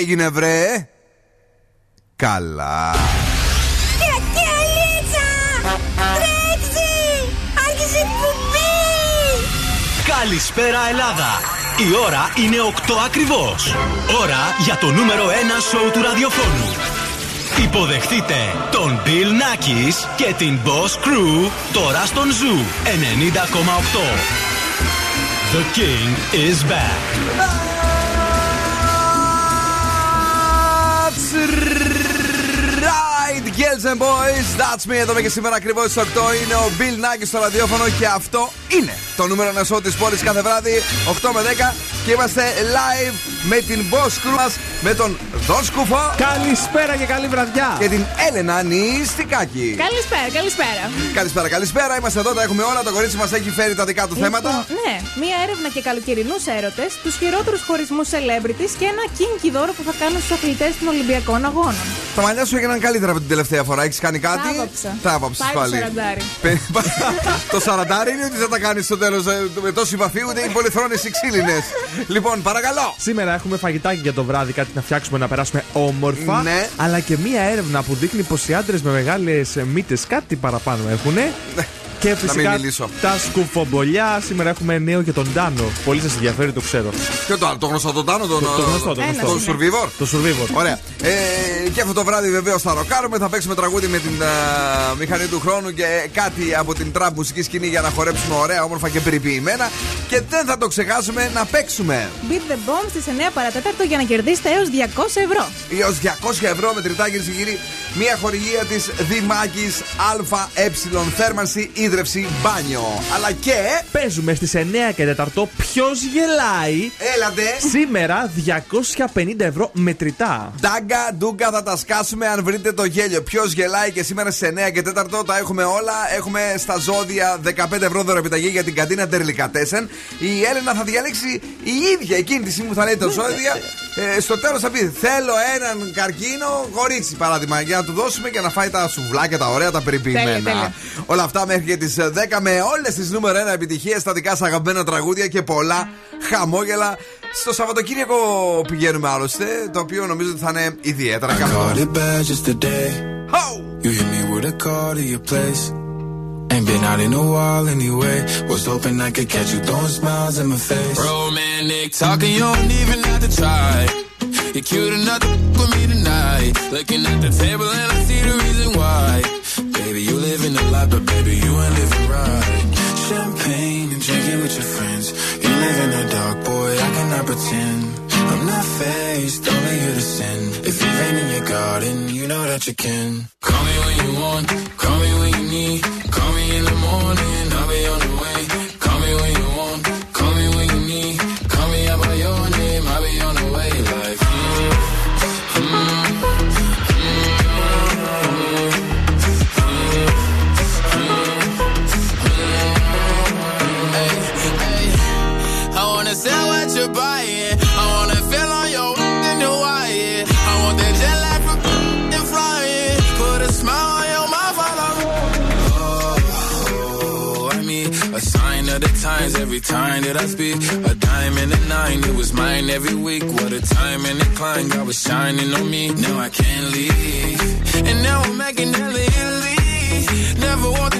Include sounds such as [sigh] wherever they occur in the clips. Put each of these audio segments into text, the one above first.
έγινε βρε; Καλά. Καλησπέρα Ελλάδα. Η ώρα είναι 8 ακριβώς. Ώρα για το νούμερο 1 σοου του ραδιοφώνου Υποδεχτείτε τον Bill Nakis και την Boss Crew τώρα στον Zoo 90,8 The King is back right, girls and boys. That's me. Εδώ και σήμερα ακριβώς στις 8 είναι ο Bill Nike στο ραδιόφωνο και αυτό είναι το νούμερο ένα show της πόλης κάθε βράδυ 8 με 10 και είμαστε live με την boss crew μας με τον Δον Σκούφο. Καλησπέρα και καλή βραδιά. Και την Έλενα Νιστικάκη. Καλησπέρα, καλησπέρα. Καλησπέρα, καλησπέρα. Είμαστε εδώ, τα έχουμε όλα. Το κορίτσι μας έχει φέρει τα δικά του Λοιπόν, θέματα. Ναι, μία έρευνα και καλοκαιρινούς έρωτες, τους χειρότερους χωρισμούς celebrities και ένα κίνκι δώρο που θα κάνουν στους αθλητές των Ολυμπιακών Αγώνων. Τα μαλλιά σου έγιναν καλύτερα από την τελευταία φορά. Έχεις κάνει κάτι; Τα άβαψα. Τα άβαψες Πάει το πάλι. σαραντάρι. Πε- [laughs] το σαραντάρι είναι ότι θα τα κάνεις στο τέλος με τόση βαφή, ούτε οι πολυθρόνες οι ξύλινες. λοιπόν, παρακαλώ. Σήμερα έχουμε φαγητάκι για το βράδυ, κάτι να φτιάξουμε να περάσουμε όμορφα. Ναι. Αλλά και μία έρευνα που δείχνει πως οι άντρες με μεγάλες μύτες κάτι παραπάνω έχουν. Και φυσικά μιλήσω. τα σκουφομπολιά. Σήμερα έχουμε νέο για τον Τάνο. Πολύ σας ενδιαφέρει, το ξέρω. Και το άλλο, το γνωστό τον Τάνο, τον, Το γνωστό, το Ένα γνωστό. τον Survivor. Το Survivor. Ωραία. Ε, και αυτό το βράδυ βεβαίως θα ροκάρουμε. Θα παίξουμε τραγούδι με την α, μηχανή του χρόνου και κάτι από την τραπ μουσική σκηνή για να χορέψουμε ωραία, όμορφα και περιποιημένα. Και δεν θα το ξεχάσουμε να παίξουμε. Beat the Bomb στις 9 παρατέταρτο για να κερδίσετε έως 200 ευρώ. Έως 200 ευρώ με τριτά κυρίες και κύριοι. Μια χορηγία της Δημάκης ΑΕ θέρμανση, ίδρυυση, μπάνιο. Αλλά και. Παίζουμε στις 9 και 4 ποιος γελάει; Έλατε. Σήμερα 250 ευρώ μετρητά. Ντάγκα, ντούγκα θα τα σκάσουμε αν βρείτε το γέλιο. Ποιος γελάει και σήμερα στις 9 και 4 τα έχουμε όλα. Έχουμε στα ζώδια 15 ευρώ δωρεπιταγή για την καντίνα Τερλικατέσεν. Η Έλενα θα διαλέξει η ίδια εκείνη τη στιγμή που θα λέει το ζώδια. Ε, στο τέλος θα πει: Θέλω έναν καρκίνο κορίτσι παράδειγμα για να του δώσουμε και να φάει τα σουβλάκια, τα ωραία, τα περιποιημένα. Τέλεια, τέλεια. Όλα αυτά μέχρι και τι 10 με όλε τι νούμερο 1 επιτυχίε, τα δικά σα αγαπημένα τραγούδια και πολλά χαμόγελα. Στο Σαββατοκύριακο πηγαίνουμε άλλωστε, το οποίο νομίζω ότι θα είναι ιδιαίτερα Caught καλό. it bad just today. Ho! You hit me with a call to your place. Ain't been out in a while anyway. Was hoping I could catch you throwing smiles in my face. Romantic talking, you don't even have to try. You're cute enough to f- with me tonight. Looking at the table and I see the reason why. Baby, you living a lot, but baby, you ain't living right. Champagne and drinking with your friends. You live in the dark, boy, I cannot pretend. I'm not faced, only here to sin. If you rain in your garden, you know that you can. Call me when you want, call me when you need. Call me in the morning, I'll be on the what. I wanna feel on your in Hawaii. I want that jet lag from and flying. Put a smile on your mouth while I'm. Oh, I mean, a sign of the times every time that I speak. A diamond and a nine, it was mine every week. What a time and a climb, God was shining on me. Now I can't leave. And now I'm making hella. Never want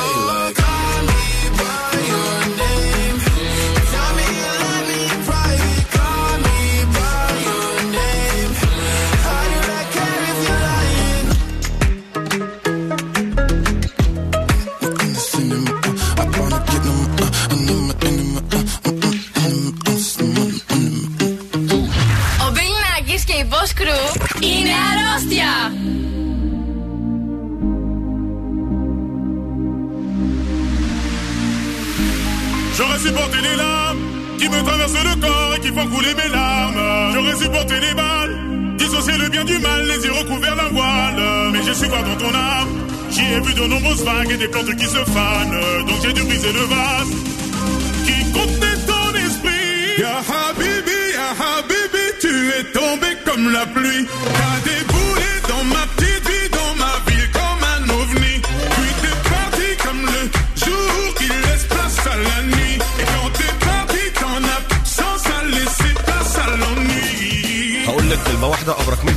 Me traversent le corps et qui font couler mes larmes. J'aurais supporté les balles, dissocier le bien du mal, les yeux recouverts d'un voile. Mais j'ai su voir dans ton âme, j'y ai vu de nombreuses vagues et des plantes qui se fanent. Donc j'ai dû briser le vase qui contenait ton esprit. Ya Habibi, Ya Habibi, tu es tombé comme la pluie. T'as déboulé dans ma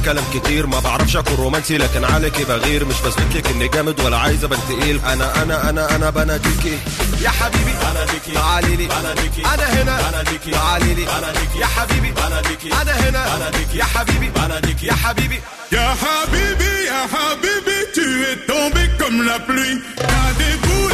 كلام كتير ما بعرفش أكون رومانسي لكن عليكي بغير مش بثبت لك إني جامد ولا عايز أبان تقيل. أنا أنا أنا أنا بناديكي يا حبيبي بناديكي تعالي لي بناديكي أنا هنا. بناديكي تعالي لي بناديكي يا حبيبي. بناديكي أنا هنا. بناديكي يا حبيبي. بناديكي يا حبيبي. Ya Habibi, Ya Habibi, tu es tombé comme la pluie. T'as déboulé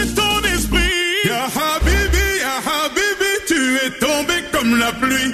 Ya Habibi, Ya Habibi, tu es tombé comme la pluie.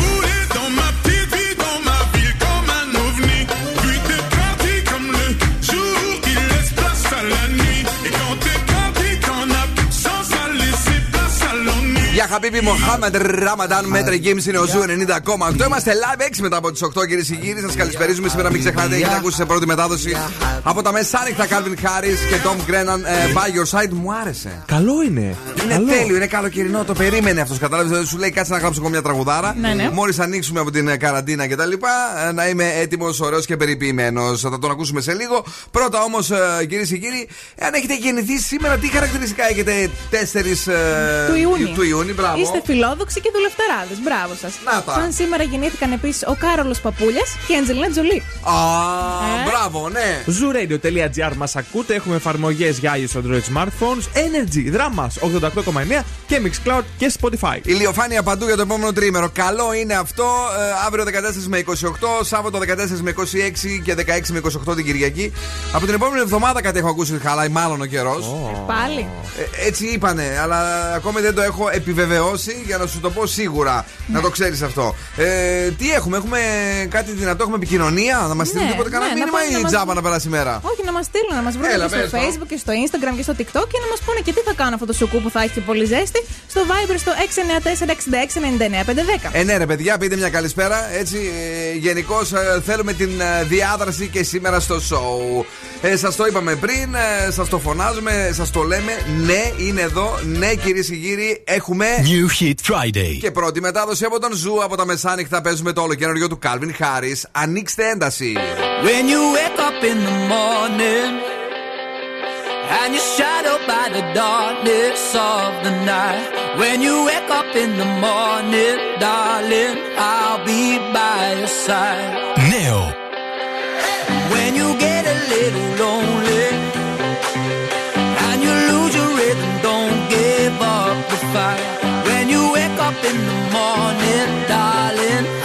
Για Χαμπίπη Μοχάμεντ Ραμαντάν, Maître Gims είναι ο Zoo 90,8. Είμαστε live 6 μετά από τις 8 κυρίες και κύριοι. Σας καλησπέριζουμε σήμερα. Μην ξεχνάτε, έχετε ακούσει σε πρώτη μετάδοση από τα μεσάνυχτα Calvin Harris και Tom Grennan. ε, By your side μου άρεσε. Καλό είναι. Είναι Καλό. τέλειο, είναι καλοκαιρινό. Το περίμενε αυτός. Κατάλαβες. Σου λέει κάτσε να γράψω εγώ μια τραγουδάρα. Ναι, ναι. Μόλις ανοίξουμε από την ε, καραντίνα και τα λοιπά, ε, να είμαι έτοιμος, ωραίος και περιποιημένος. Θα τον ακούσουμε σε λίγο. Πρώτα όμως, κυρίες και κύριοι, αν έχετε γεννηθεί σήμερα, τι χαρακτηριστικά έχετε 4 του Ιούνιου; Του Ιούνιου, μπράβο. Είστε φιλόδοξοι και δουλευτεράδες. Μπράβο σας. Να τα. Σαν σήμερα γεννήθηκαν επίσης ο Κάρολος Παπούλιας και η Αντζελίνα Τζολί. Α, Ε; μπράβο, ναι. Zooradio.gr μας ακούτε. Έχουμε εφαρμογές για iOS Android smartphones. Energy, Drama 88,9 και Mixcloud και Spotify. Ηλιοφάνεια παντού για το επόμενο τρίμερο. Καλό είναι αυτό. Ε, αύριο 14 με 28, Σάββατο 14 με 26 και 16 με 28 την Κυριακή. Από την επόμενη εβδομάδα κάτι έχω ακούσει ότι χαλάει μάλλον ο καιρός. Πάλι. Ε, έτσι είπανε, αλλά ακόμη δεν το έχω επιβεβαιώσει για να σου το πω σίγουρα. Να το ξέρεις αυτό. Ε, τι έχουμε, έχουμε κάτι δυνατό, έχουμε επικοινωνία, να μας στείλουν Ναι, τίποτα κανένα ναι, να μήνυμα πάνε να ή μας- τζάμπα να περάσει η μέρα; Όχι, να μας στείλουν, να μας βρουν Έλα, και πες στο το. Facebook και στο Instagram και στο TikTok και να μας πούνε και τι θα κάνουν αυτό το σουκού που θα έχει και πολύ ζέστη στο Viber στο 694-6699-510. Ε, ναι, ρε παιδιά, πείτε μια καλησπέρα. Έτσι, ε, γενικώς θέλουμε την ε, διάδραση και σήμερα στο show. Ε, σας το είπαμε πριν, ε, σας το φωνάζουμε, σας το λέμε. Ναι, είναι εδώ. Ναι, κυρίες και κύριοι, έχουμε. New Hit Friday. Και πρώτη μετάδοση από τον Ζου από τα μεσάνυχτα παίζουμε το όλο καινούριο του Calvin Harris. Ανοίξτε ένταση. When you wake up in the morning and you're shadowed by the darkness of the night. When you wake up in the morning, darling, I'll be by your side. Νέο. When you get a little lonely and darling.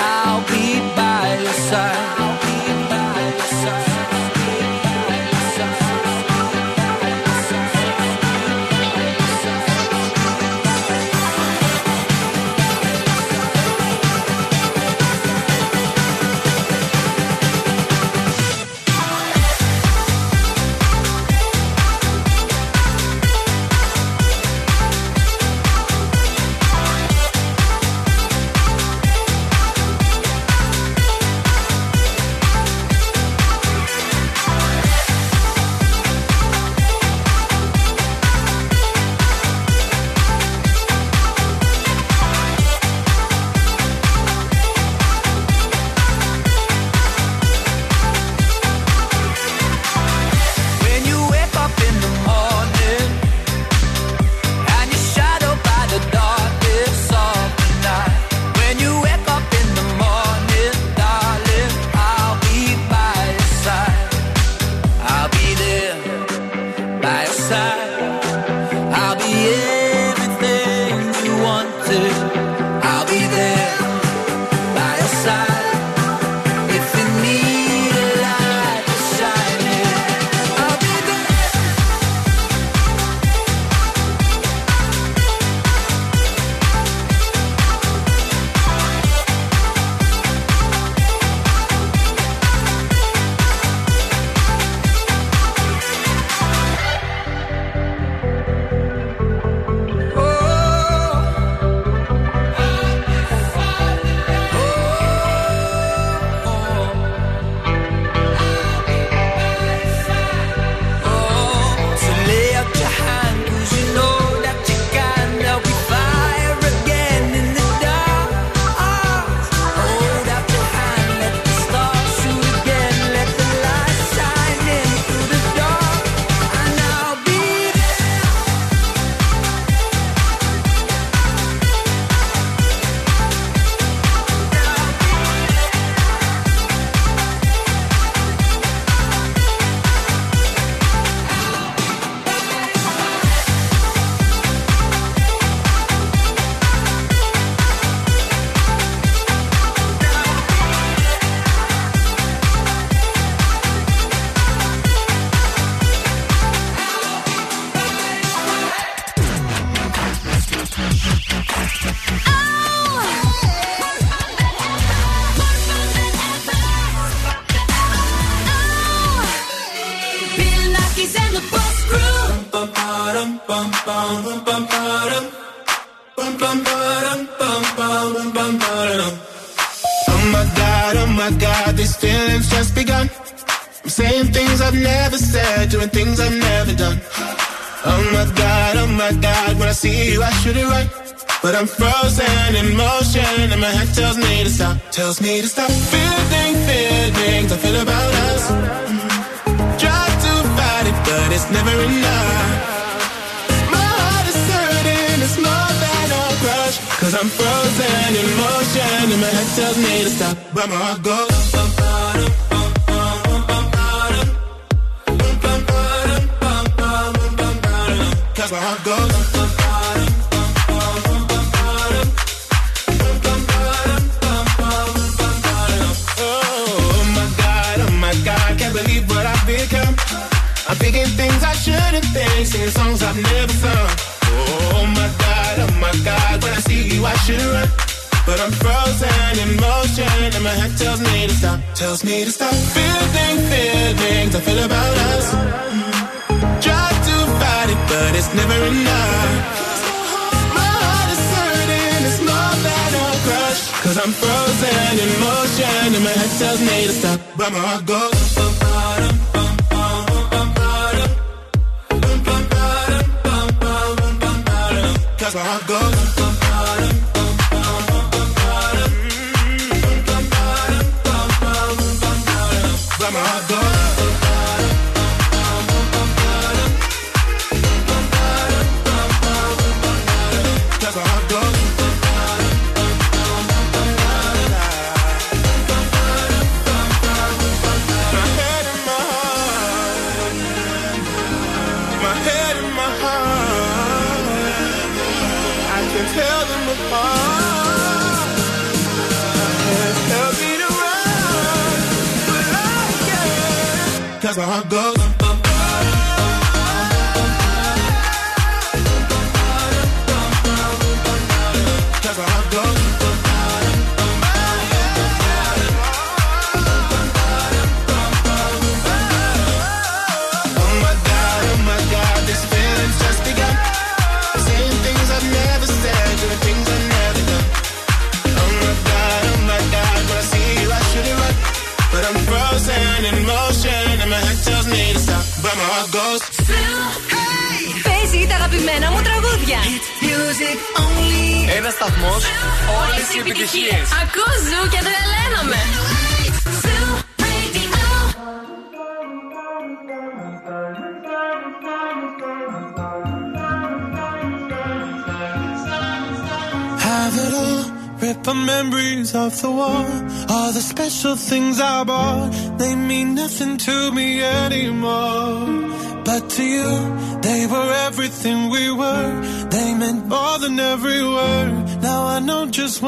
medos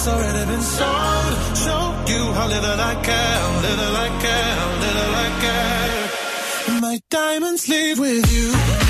It's already been sold. Show you how little I care, little I care, little I care. My diamonds leave with you.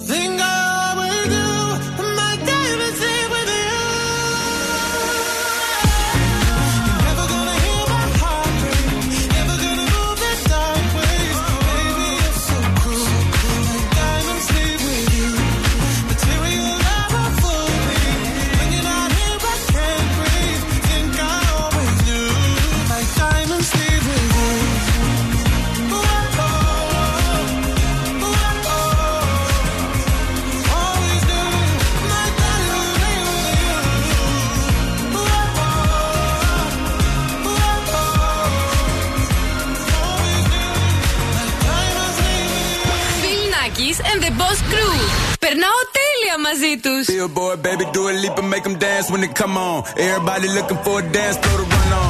μαζί τους. Billboard, baby, do a leap and make them dance when they come on. Everybody looking for a dance, throw the run on.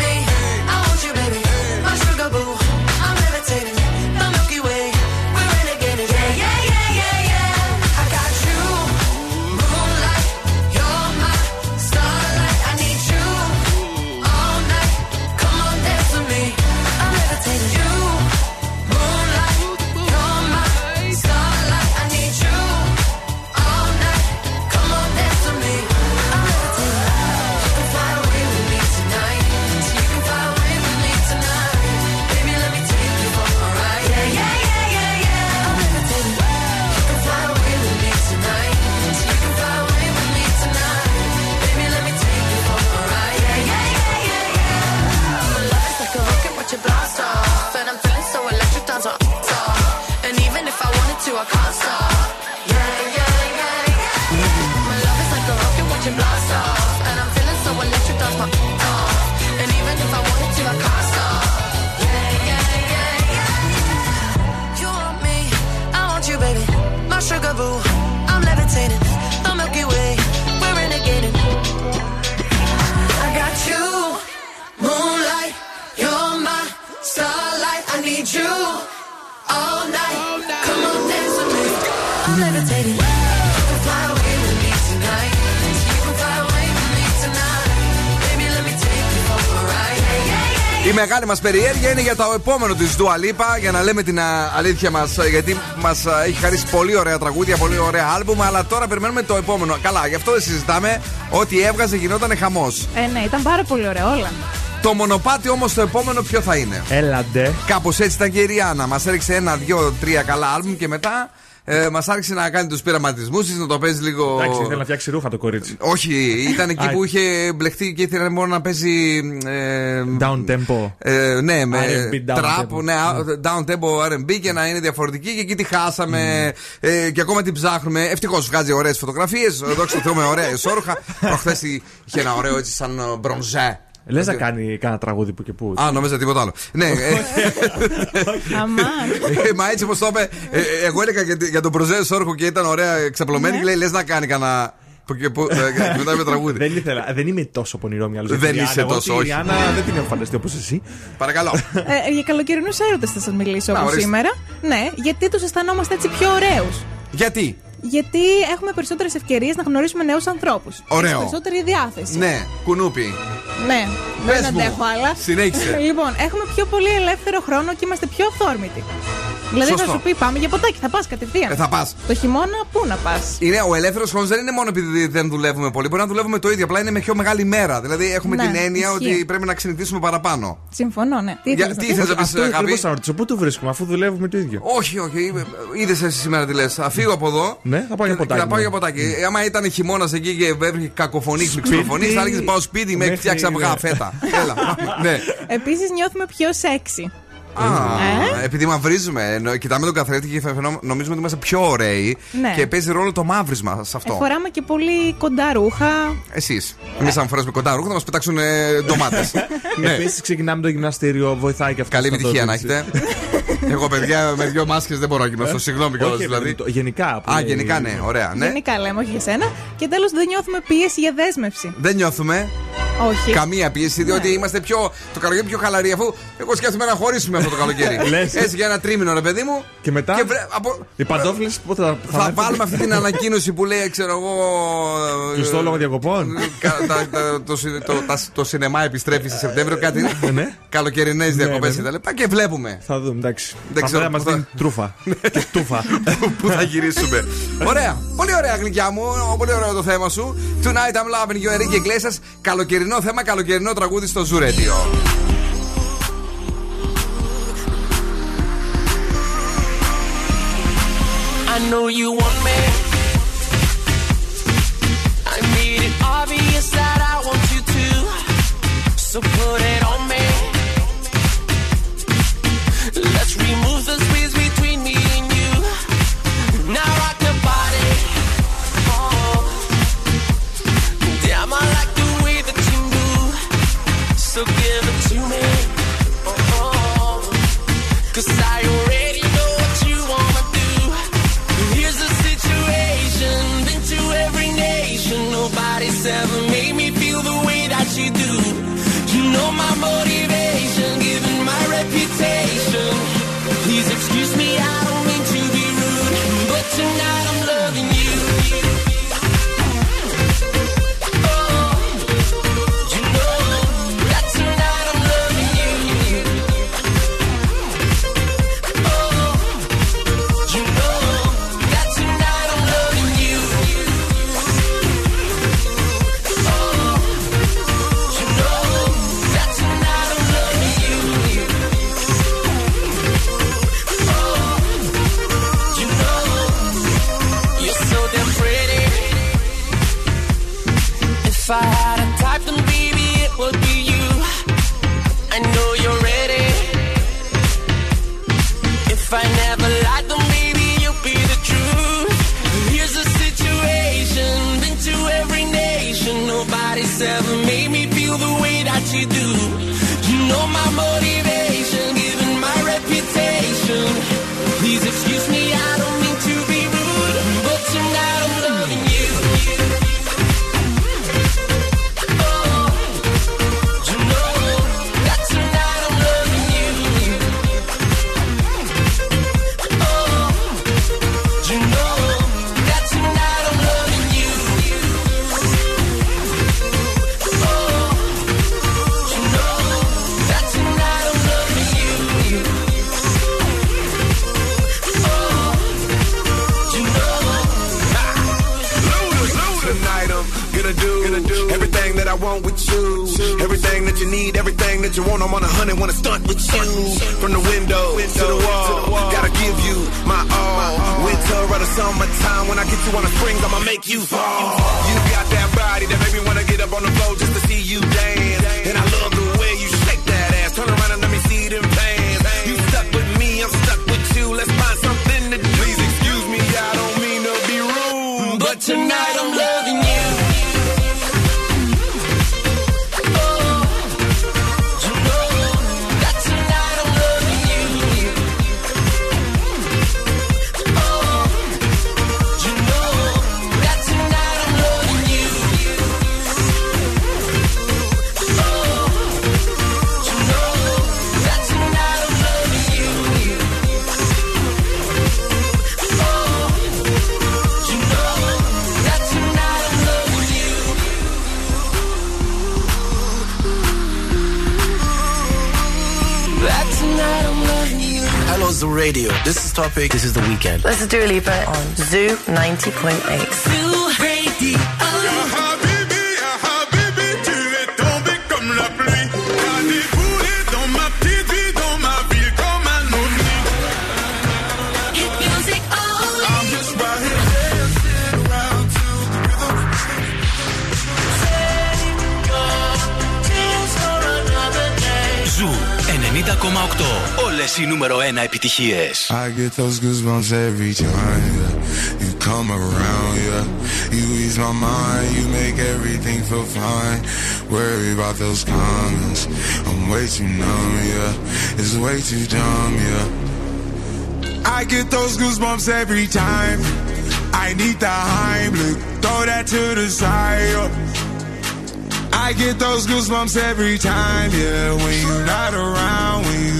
Costa. Η μεγάλη μας περιέργεια είναι για το επόμενο της Dua Lipa για να λέμε την α, αλήθεια μας. Γιατί μας έχει χαρίσει πολύ ωραία τραγούδια, πολύ ωραία άλμπουμ. Αλλά τώρα περιμένουμε το επόμενο. Καλά, γι' αυτό δεν συζητάμε. Ό,τι έβγαζε γινόταν χαμός. Ε, ναι, ήταν πάρα πολύ ωραία όλα. Το μονοπάτι όμως το επόμενο ποιο θα είναι; Έλαντε. Κάπως έτσι ήταν και η Ριάννα. Μας έριξε ένα, δύο, τρία καλά άλμπουμ και μετά ε, μας άρχισε να κάνει τους πειραματισμούς της, να το παίζει λίγο. Εντάξει, ήθελε να φτιάξει ρούχα το κορίτσι. Όχι, ήταν εκεί Α, που είχε μπλεχτεί και ήθελε μόνο να παίζει. Ε, Down tempo. ε, ναι, με R&B down τραπ, tempo. ναι, down tempo RB και να είναι διαφορετική και εκεί τη χάσαμε. Ε, και ακόμα την ψάχνουμε. Ευτυχώς βγάζει ωραίες φωτογραφίες. Δόξα τω Θεώ με ωραία ισόρουχα. [laughs] Προχθές είχε ένα ωραίο έτσι σαν ε, μπρονζέ. Λες να κάνει κάνα τραγούδι που και που. Α, νόμιζα τίποτα άλλο. Ναι, ε, [laughs] Αμάν. ε, μα έτσι όπως το είπε, ε, ε, εγώ έλεγα για, για τον Μπροζέ Σόρχο και ήταν ωραία ξαπλωμένη Ναι. και λέει λες να κάνει κανένα Που και που- ε, και μετά με τραγούδι. Δεν ήθελα. Δεν είμαι τόσο πονηρό μυαλό. για Δεν την είσαι Ριάννα. Εγώ τόσο, τη όχι. Ριάννα δεν την έχω φανταστεί όπως εσύ. Παρακαλώ. Ε, για καλοκαιρινούς έρωτες θα σας μιλήσω Να, από ορίστε. σήμερα. Ναι, γιατί τους αισθανόμαστε έτσι πιο ωραίους. Γιατί; Γιατί έχουμε περισσότερες ευκαιρίες να γνωρίσουμε νέους ανθρώπους. Ωραίο. Περισσότερη διάθεση. Ναι, κουνούπι. Ναι, Πες δεν μου. αντέχω άλλα. Συνέχισε. [laughs] λοιπόν, έχουμε πιο πολύ ελεύθερο χρόνο και είμαστε πιο αυθόρμητοι. Δηλαδή Σωστό. θα σου πει πάμε για ποτάκι, θα πας κατευθείαν. Ε, θα πας. Το χειμώνα πού να πας; Είναι, ο ελεύθερος χρόνος δεν είναι μόνο επειδή δεν δουλεύουμε πολύ. Μπορεί να δουλεύουμε το ίδιο. Απλά είναι με πιο μεγάλη μέρα. Δηλαδή έχουμε Ναι, την έννοια ισχύει. ότι πρέπει να ξενυχτήσουμε παραπάνω. Συμφωνώ, ναι. Τι Για- ήθελες να τι πεις; ήθελες να πεις, Αυτό αγάπη; ακριβώς θα ρωτήσω. Πού το βρίσκουμε αφού δουλεύουμε το ίδιο; Όχι, όχι. Είδες εσύ σήμερα τι λες. Θα φύγω από εδώ. Ναι, θα πάω για και- ποτάκι, και Θα πάω ναι. για ποτάκι. Ε, Άμα ήταν χειμώνας εκεί και έβριχε κακοφωνή, κλειξοφωνή, θα έλεγες πάω σπίτι, με έχει Μέχρι, φτιάξει αυγά ναι. φέτα. [laughs] Έλα. ναι. Επίσης νιώθουμε πιο σεξy. Α, επειδή μαυρίζουμε. Εννο- Κοιτάμε τον καθρέφτη και φαινό- νομίζουμε ότι είμαστε πιο ωραίοι. Ναι. Και παίζει ρόλο το μαύρισμα σε αυτό. Ε, Φοράμε και πολύ κοντά ρούχα. Εσείς. Εμείς, αν φορέσουμε κοντά ρούχα, θα μας πετάξουν ντομάτες. [laughs] ναι. Επίσης ξεκινάμε το γυμναστήριο, βοηθάει και αυτό. Καλή στο επιτυχία να δείξει. έχετε. Εγώ, παιδιά, με δύο μάσκες δεν μπορώ να γυμναστώ. Συγγνώμη κιόλας Όχι, δηλαδή. το- γενικά. που Α, λέει- γενικά ναι, ωραία. Ναι. Γενικά λέμε, όχι για σένα. Και τέλος δεν νιώθουμε πίεση για δέσμευση. Δεν νιώθουμε Όχι. καμία πίεση, διότι είμαστε πιο, το καλοκαίρι πιο χαλαροί. Αφού εγώ σκέφτομαι να χωρίσουμε αυτό το καλοκαίρι. [laughs] Λες. Έτσι για ένα τρίμηνο, ρε παιδί μου. Και μετά; Και βρε- από- Οι παντόφλες πότε θα. Θα έρθουν; βάλουμε αυτή την ανακοίνωση που λέει, ξέρω εγώ. ε, Χριστόλογο διακοπών; κα- τα- τα- το, συ- το, τα- το σινεμά επιστρέφει σε Σεπτέμβριο, κάτι ναι. καλοκαιρινές διακοπές ναι. κτλ. Και βλέπουμε Θα δούμε, εντάξει. Δεν Θα ξέρω μας πού θα- δίνει τρούφα. [laughs] Και τούφα. [laughs] πού θα γυρίσουμε. [laughs] ωραία, πολύ ωραία γλυκιά μου, πολύ ωραίο το θέμα σου. Tonight I'm loving you, Enrique Iglesias. Καλοκαιρινό θέμα, καλοκαιρινό τραγούδι στο Zoo Radio. I know you want me. I made it obvious that I want you to. So put it Dua Lipa on Zoo 90.8. Όλες οι νούμερο 1 επιτυχίες. I get those goosebumps every time yeah. you come around. Yeah, you ease my mind, you make everything feel fine. Worry about those comments, I'm way too numb. Yeah, it's way too dumb. Yeah, I get those goosebumps every time. I need the Heimlich, throw that to the side. yeah. I get those goosebumps every time, yeah. When you're not around, when you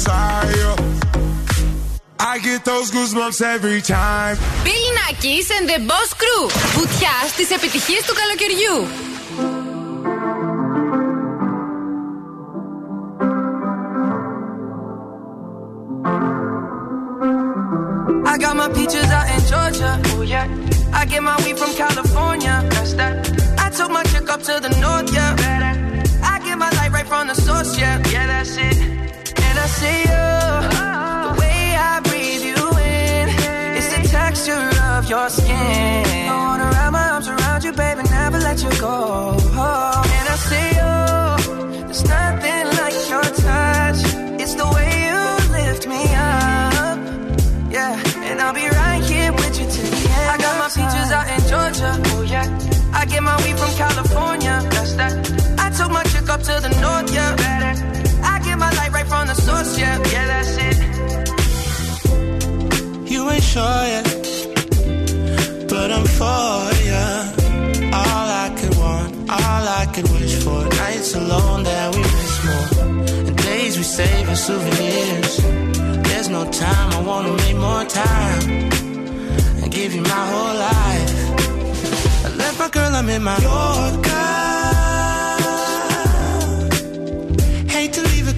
to the side. yeah. I get those goosebumps every time. Bill Nackis and the Boss Crew. Βουτιά στις επιτυχίες του καλοκαιριού. I got my peaches out in Georgia. Oh yeah. I get my weed from California. That's that. I took my chick up to the north, yeah. I get my light right from the source, yeah. Yeah, that's it. See you. The way I breathe you in. It's the texture of your skin. I wanna wrap my arms around you, baby, never let you go. Yeah, that's it. You ain't sure yet, but I'm for ya. All I could want, all I could wish for. Nights alone that we miss more, and days we save as souvenirs. There's no time, I wanna make more time and give you my whole life. I left my girl, I'm in my Yorker.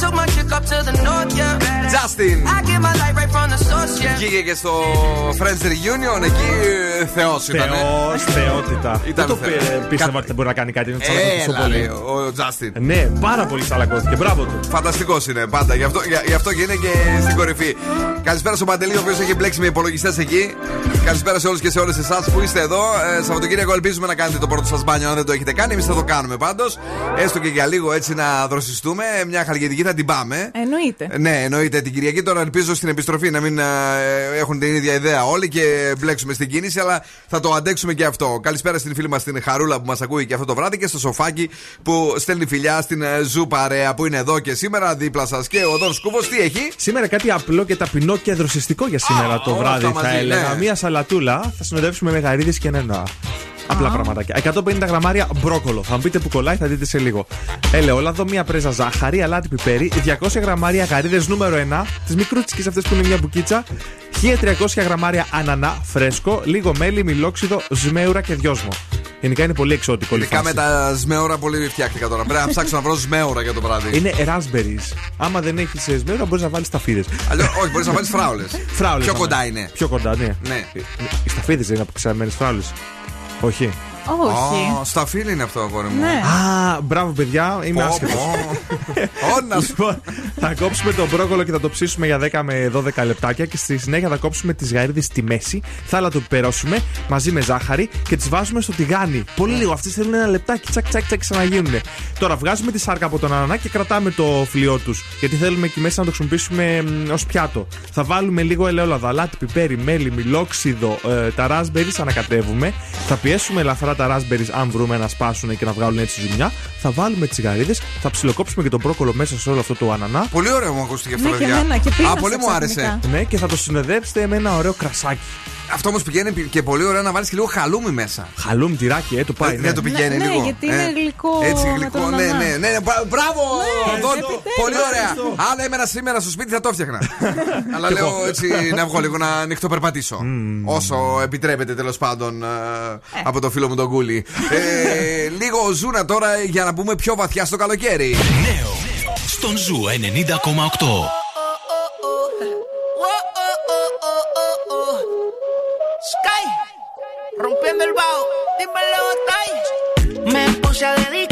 I took my chick up to the north, yeah. Better. Justin. I get my light right from the source, yeah. Βγήκε και στο Friends Reunion, εκεί θεός ήταν. Θεό, θεότητα. Ήταν Δεν το θεός. πι- πίστευα ότι μπορεί να κάνει κάτι. Να τσαλακωθείς τόσο Έλα, πολύ. ρε, ο Justin. Ναι, πάρα πολύ τσαλακώθηκε. Μπράβο του. Φανταστικός είναι πάντα. Γι' αυτό, γι' γι' αυτό και είναι και στην κορυφή. Καλησπέρα στον Παντελή, ο οποίος έχει μπλέξει με υπολογιστές εκεί. Καλησπέρα σε όλους και σε όλες εσάς που είστε εδώ. Ε, Σαββατοκύριακο ελπίζουμε να κάνετε το πρώτο σας μπάνιο αν δεν το έχετε κάνει. Εμείς θα το κάνουμε πάντως. Έστω και για λίγο έτσι να δροσιστούμε. Μια Χαλκιδική θα την πάμε. Εννοείται. Ε, Ναι, εννοείται την Κυριακή. Τώρα ελπίζω στην επιστροφή να μην ε, έχουν την ίδια ιδέα όλοι και μπλέξουμε στην κίνηση, αλλά θα το αντέξουμε και αυτό. Καλησπέρα στην φίλη μας την Χαρούλα που μας ακούει και αυτό το βράδυ και στο Σοφάκι που στέλνει φιλιά στην ε, Zoo Παρέα που είναι εδώ και σήμερα δίπλα σας. Και ο Δον Σκούβος τι έχει; Σήμερα κάτι απλό και ταπεινό και δροσιστικό για σήμερα το όλα βράδυ, αυτά θα μαζί, έλεγα. ναι. Μία σαλατούλα θα συνοδεύσουμε με γαρίδες και νερά. Απλά πραγματάκια. 150 γραμμάρια μπρόκολο. Θα μου πείτε που κολλάει, θα δείτε σε λίγο. Ελαιόλαδο, μία πρέζα ζάχαρη, αλάτι πιπέρι, 200 γραμμάρια γαρίδες νούμερο 1, τις μικρούτσικες αυτές που είναι μια μπουκίτσα, 1300 γραμμάρια ανανά φρέσκο, λίγο μέλι, μιλόξιδο, σμέουρα και δυόσμο. Γενικά είναι πολύ εξώτικο. όλη η Ειδικά φάση. με τα σμέωρα πολύ φτιάχτηκα τώρα. Πρέπει να ψάξω να βρω σμέωρα για το βράδυ. Είναι raspberries. Άμα δεν έχεις σμέουρα, μπορείς να βάλεις ταφίδες. Αλλιώς, όχι, μπορείς να βάλεις φράουλες. Φράουλες Πιο θα κοντά βάλεις. είναι. Πιο κοντά, ναι. Ναι. Οι σταφίδε δεν είναι αποξημένε φράουλες. Όχι. Όχι. Ω, Στα φίλη είναι αυτό, αγόρι μου. Ναι. Α, μπράβο παιδιά, είμαι Πω, άσχετος. πω. Ω, να σου Λοιπόν, θα κόψουμε τον μπρόκολο και θα το ψήσουμε για 10 με 12 λεπτάκια και στη συνέχεια θα κόψουμε τις γαρίδε στη μέση. Θα λατοπιπερώσουμε μαζί με ζάχαρη και τις βάζουμε στο τηγάνι. Πολύ λίγο. Αυτές θέλουν ένα λεπτάκι, τσακ τσακ τσακ ξαναγίνουν. Τώρα βγάζουμε τη σάρκα από τον ανανά και κρατάμε το φλοιό τους. Γιατί θέλουμε εκεί μέσα να το χρησιμοποιήσουμε ως πιάτο. Θα βάλουμε λίγο ελαιόλαδο, αλάτι, πιπέρι, μέλι, μιλόξιδο, ε, τα raspberries ανακατεύουμε. Θα πιέσουμε ελαφρά τα raspberries αν βρούμε να σπάσουν και να βγάλουν έτσι ζουμιά. Θα βάλουμε τις γαρίδε, θα ψιλοκόψουμε και τον μπρόκολο μέσα σε όλο αυτό το ανανά. Πολύ ωραίο μου ακούστηκε αυτό, Ναι, και παιδιά. εμένα, και Α, πίνασα πολύ μου άρεσε. ξαφνικά. Ναι, και θα το συνοδεύσετε με ένα ωραίο κρασάκι. Αυτό όμως πηγαίνει και πολύ ωραία να βάλεις και λίγο χαλούμι μέσα. Χαλούμ, τυράκι, ε, το πάει. Ε, ναι. Δεν το πηγαίνει Ναι, ναι, λίγο. γιατί είναι γλυκό Έτσι με γλυκό, τον ναι, ανανά. ναι, ναι. μπρα- Μπράβο, Ναι, Δόν. επιτέλους. Πολύ ωραία. Αν έμενα σήμερα στο σπίτι θα το έφτιαχνα. [laughs] Αλλά λέω έτσι να βγω λίγο να ανοιχτό περπατήσω. Όσο επιτρέπεται τέλος πάντων ε, από το φίλο μου τον Κούλη. Ε, Λίγο ζούνα τώρα για να μπούμε πιο βαθιά στο καλοκαίρι. Νέο στον Zoo 90,8. Rompiendo el bajo, dímelo, Sky. Me puse a dedicarte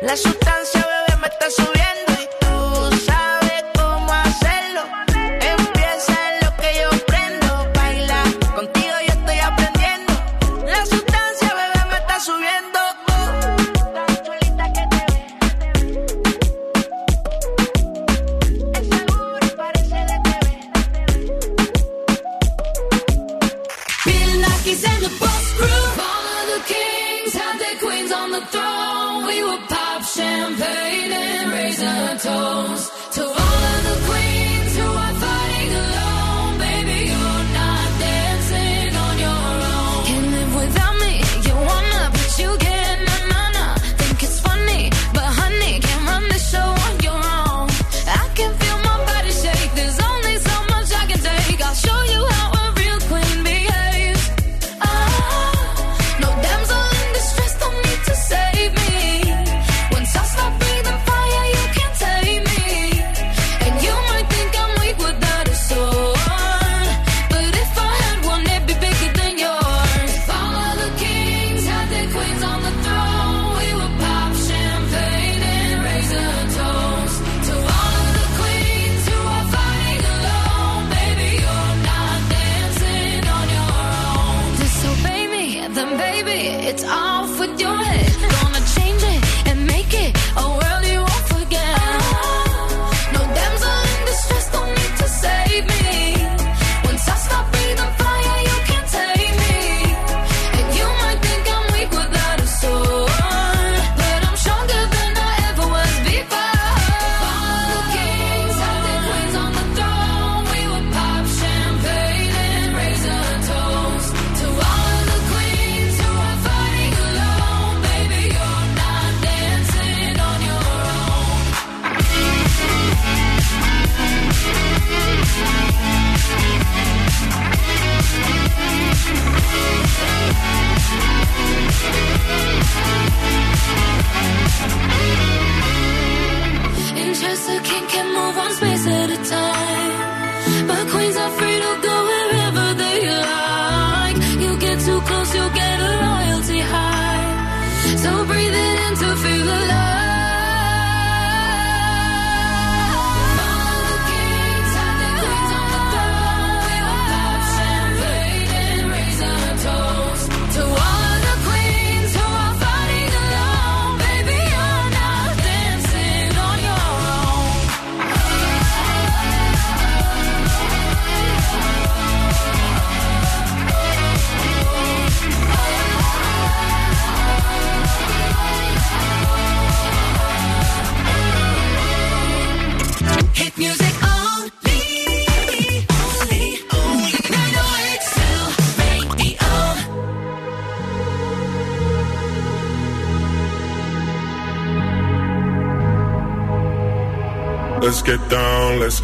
La sustancia, bebé, me está subiendo.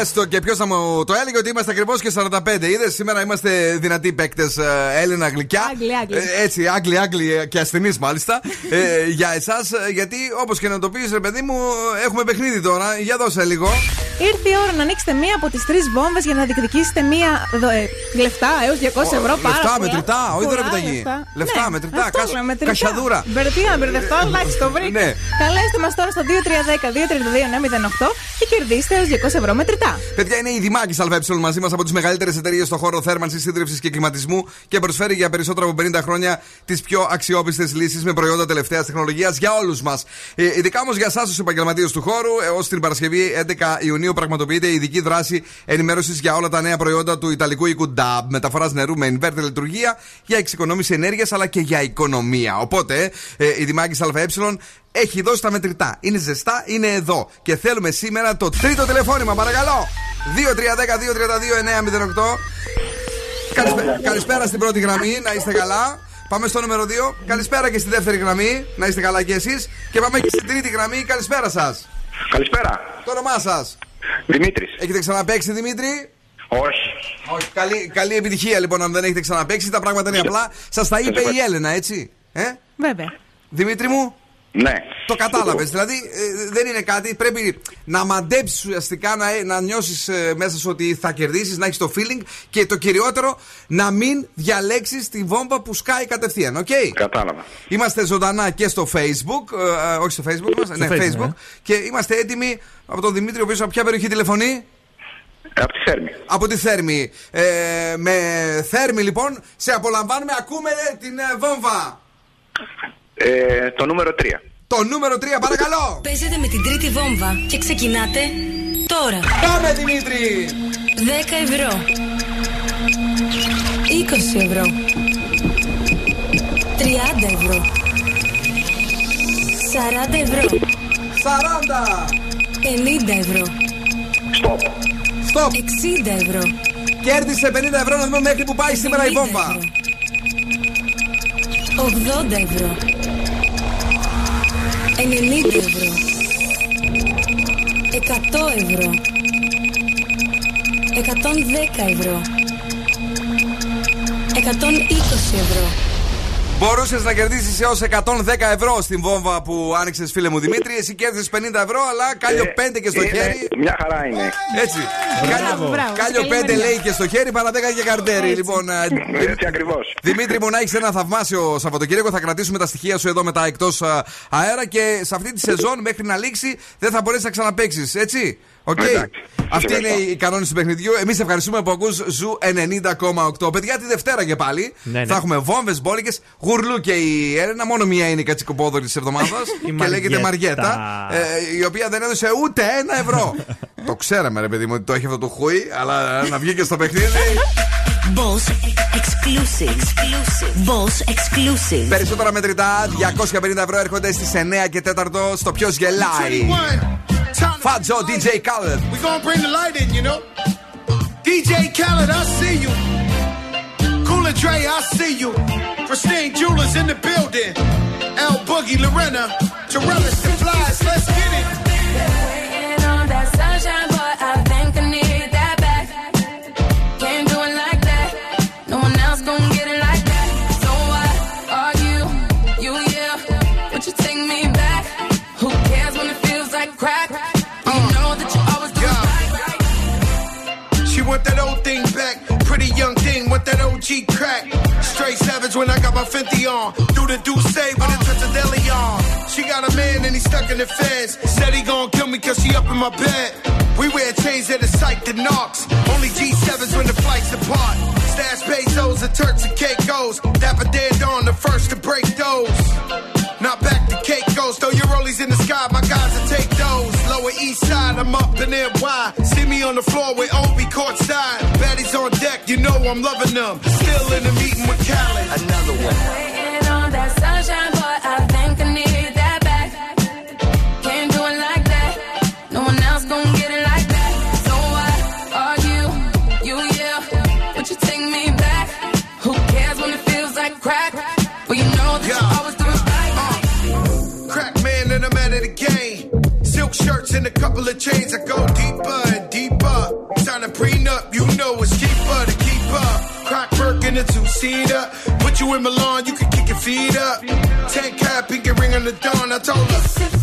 έστω και ποιος θα μου το έλεγε ότι είμαστε ακριβώς και 45. Είδες, σήμερα είμαστε δυνατοί παίκτες Έλληνα, γλυκιά. Άγγλοι, Άγγλοι. Ε, έτσι, Άγγλοι, Άγγλοι και ασθενείς μάλιστα. ε, για εσάς, γιατί όπως και να το πεις, ρε παιδί μου, έχουμε παιχνίδι τώρα. Για δώσε λίγο. Ήρθε η ώρα να ανοίξετε μία από τις τρεις βόμβες για να διεκδικήσετε μία δο- ε, λεφτά έως 200 ευρώ. Πάρα λεφτά πολλά. μετρητά, όχι Πολλά δωρεπιταγή. λεφτά. Λεφτά Ναι, μετρητά, αυτό κασ- λέμε, μετρητά. κασιαδούρα. Μπερδευτεί να μπερδευτώ, εντάξει, το βρήκα. Ναι. Καλέστε μας τώρα στο 2310-232-908 και κερδίστε έως 200 ευρώ μετρητά. Παιδιά, είναι η Δημάκη ΑΕ μαζί μας από τις μεγαλύτερες εταιρείες στον χώρο θέρμανσης, σύντρευση και κλιματισμού και προσφέρει για περισσότερα από 50 χρόνια τις πιο αξιόπιστες λύσεις με προϊόντα τελευταίας τεχνολογίας για όλους μας. Ε, ειδικά όμως για εσάς, τους επαγγελματίες του χώρου, έως την Παρασκευή 11 Ιουνίου πραγματοποιείται η ειδική δράση ενημέρωσης για όλα τα νέα προϊόντα του Ιταλικού οίκου DAB. Μεταφοράς νερού με inverter λειτουργία για εξοικονόμηση ενέργειας αλλά και για οικονομία. Οπότε ε, η Δημάκης ΑΕ έχει δώσει τα μετρητά. Είναι ζεστά, είναι εδώ. Και θέλουμε σήμερα το τρίτο τηλεφώνημα, παρακαλώ. 2-3-10-2-32-908. Καλησπέρα, καλησπέρα στην πρώτη γραμμή, να είστε καλά. Πάμε στο νούμερο 2. Καλησπέρα και στη δεύτερη γραμμή, να είστε καλά κι εσείς. Και πάμε και στην τρίτη γραμμή, καλησπέρα σας. Καλησπέρα. Το όνομά σας. Δημήτρης. Έχετε ξαναπέξει, Δημήτρη; Όχι. Όχι. Καλή, καλή επιτυχία λοιπόν, αν δεν έχετε ξαναπέξει. Τα πράγματα είναι απλά. Σα τα είπε η Έλενα, έτσι. Ε; Βέβαια. Δημήτρη μου; Ναι. Το κατάλαβες. Δηλαδή ε, δεν είναι κάτι. Πρέπει να μαντέψεις ουσιαστικά να, να νιώσεις μέσα σου ότι θα κερδίσεις, να έχεις το feeling και το κυριότερο να μην διαλέξεις τη βόμβα που σκάει κατευθείαν. Οκ; Κατάλαβα. Είμαστε ζωντανά και στο Facebook. ε, ε, όχι στο Facebook, είμαστε, Στο ναι, Facebook, Facebook. ναι. Και είμαστε έτοιμοι από τον Δημήτρη, ο οποίος από ποια περιοχή τηλεφωνεί; Από τη Θέρμη. Από τη Θέρμη. Ε, με Θέρμη λοιπόν, σε απολαμβάνουμε. Ακούμε ε, την ε, βόμβα. Ε, το νούμερο 3. Το νούμερο 3, παρακαλώ. Παίζετε με την τρίτη βόμβα και ξεκινάτε τώρα. Πάμε Δημήτρη! 10 ευρώ. 20 ευρώ. 30 ευρώ. 40 ευρώ. 40. 50 ευρώ. Stop. Stop. 60 ευρώ. Κέρδισε 50 ευρώ να δούμε μέχρι που πάει σήμερα η 50 βόμβα. 80 ευρώ. 90 ευρώ. 100 ευρώ. 110 ευρώ. 120 ευρώ. Μπορούσες να κερδίσεις έως 110 ευρώ στην βόμβα που άνοιξες, φίλε μου Δημήτρη. Εσύ κέρδισες 50 ευρώ, αλλά κάλιο 5 και στο είναι- χέρι. Μια χαρά είναι. Έτσι. Μπράβο. Κάλιο- Μπράβο. Κάλιο Καλή 5 μεριά. λέει και στο χέρι, παρά 10 και καρτέρι. Λοιπόν, ε, Έτσι ακριβώς. Δημήτρη μου, να έχεις ένα θαυμάσιο Σαββατοκύριακο. Θα κρατήσουμε τα στοιχεία σου εδώ μετά εκτός αέρα και σε αυτή τη σεζόν μέχρι να λήξει δεν θα μπορέσεις να ξαναπαίξεις. Έτσι; Οκ. Εντάξει. Αυτοί είναι ευχαριστώ. οι κανόνες του παιχνιδιού. Εμείς ευχαριστούμε που ακούς Zoo 90,8. Παιδιά, τη Δευτέρα και πάλι Ναι, ναι. θα έχουμε βόμβες, μπόλικες, γουρλού και η Έλενα. Μόνο μία είναι η κατσικοπόδορη της εβδομάδας [laughs] Η και λέγεται Μαριέτα. Μαριέτα. ε, η οποία δεν έδωσε ούτε ένα ευρώ. [laughs] το ξέραμε, ρε παιδί μου, ότι το έχει αυτό το χούι, αλλά να βγει και στο παιχνίδι. Boss exclusive. Boss exclusive. Περισσότερα μετρητά, 250 ευρώ έρχονται στις 9 και 4 στο ποιος γελάει. Fat DJ Khaled. We gonna bring the light in, you know. DJ Khaled, I see you. Cooler Dre, I see you. Christine Jewelers in the building. L Boogie, Lorena, Terrellus, the Flies, let's get it. That crack. Straight savage when I got my 50 on. Do the do say with a touch of deli on. She got a man and he stuck in the feds. Said he gon' kill me cause she up in my bed. We wear chains that are psyched to knocks. Only G7s when the flights depart. Stash pesos and Turks and Caicos. Dapper dead on the first to break those. Not back to Caicos. Throw your rollies in the sky, my guys will take those lower east side, I'm up in NY. See me on the floor with Obi courtside. Baddies on deck, you know I'm loving them. Still in the meeting with Cali. Another one. Waiting on that sunshine, but I think I need that back. Can't do it like that. No one else gonna get it like that. So why are you, you yell? Yeah. Would you take me back? Who cares when it feels like crack? Well, you know that shirts and a couple of chains. that go deeper and deeper. Sign a prenup, you know it's cheaper to keep up. Crack work in a two seater. Put you in Milan, you can kick your feet up. Tank cap, pinky ring on the dawn. I told her.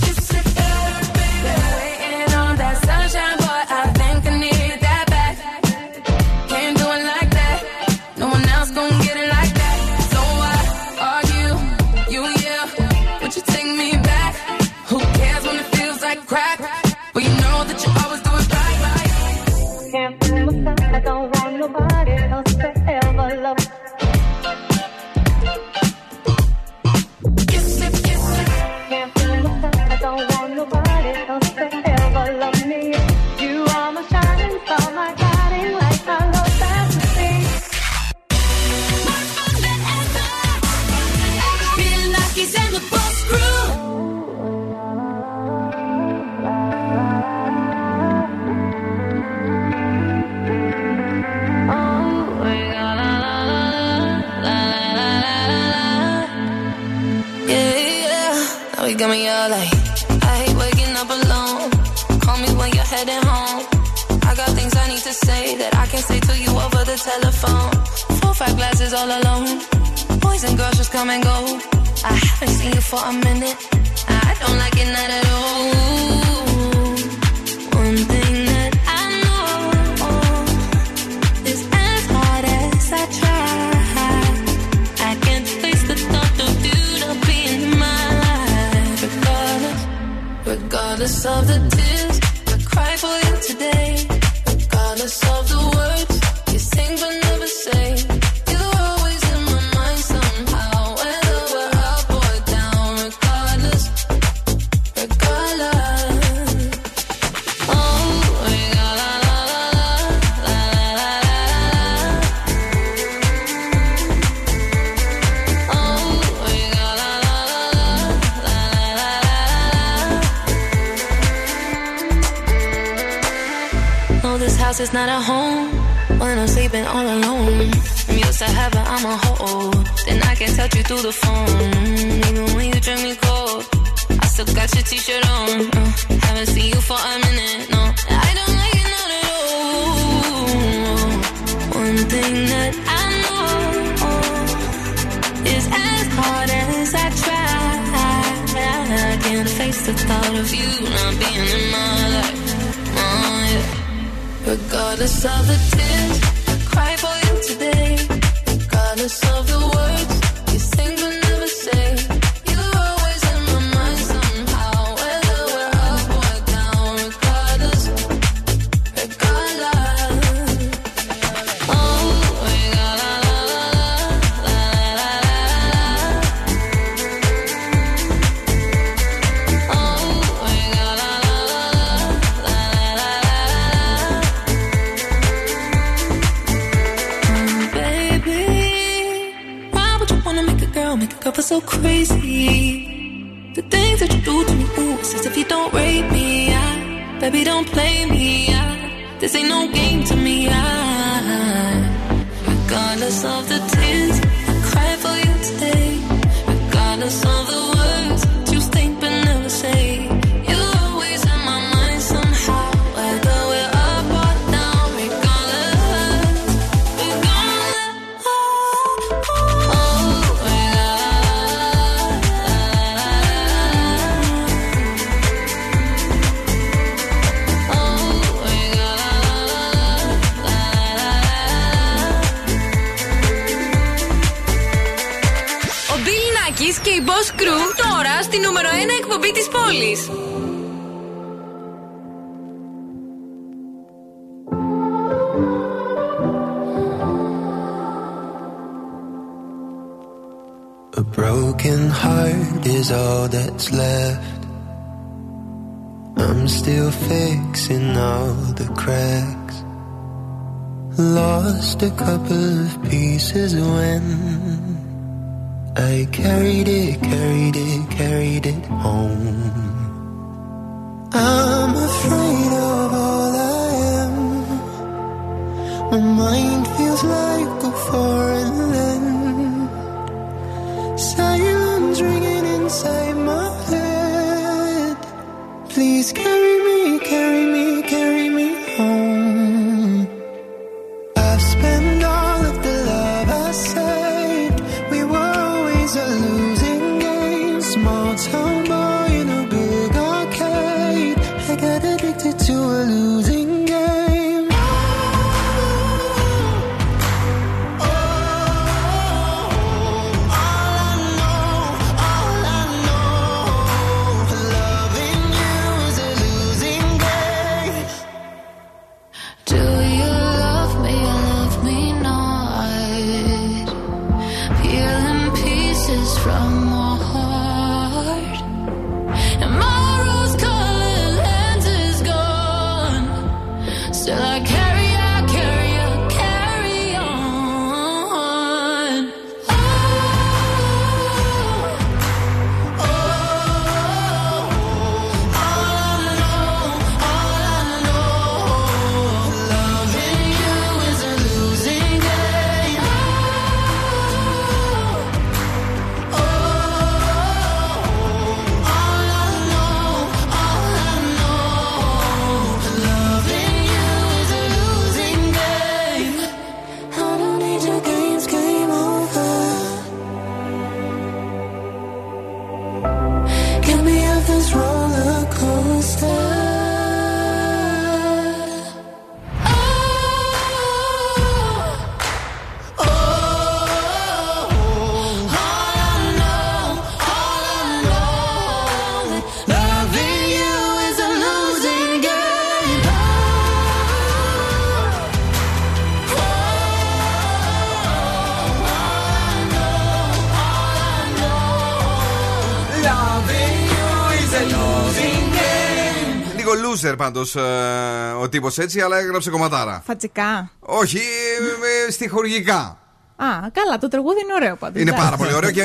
chasing all the cracks. Lost a couple of pieces when I carried it, carried it, carried it home. I'm afraid of all I am. My mind feels like a foreign land. Silence ringing inside my head. Please carry. Λίγο loser πάντω ο τύπος έτσι, αλλά έγραψε κομματάρα. Φατσικά. Όχι, ε, ε, στιχουργικά. Α, καλά, το τραγούδι είναι ωραίο πάντως. Είναι εντάξει. πάρα πολύ ωραίο και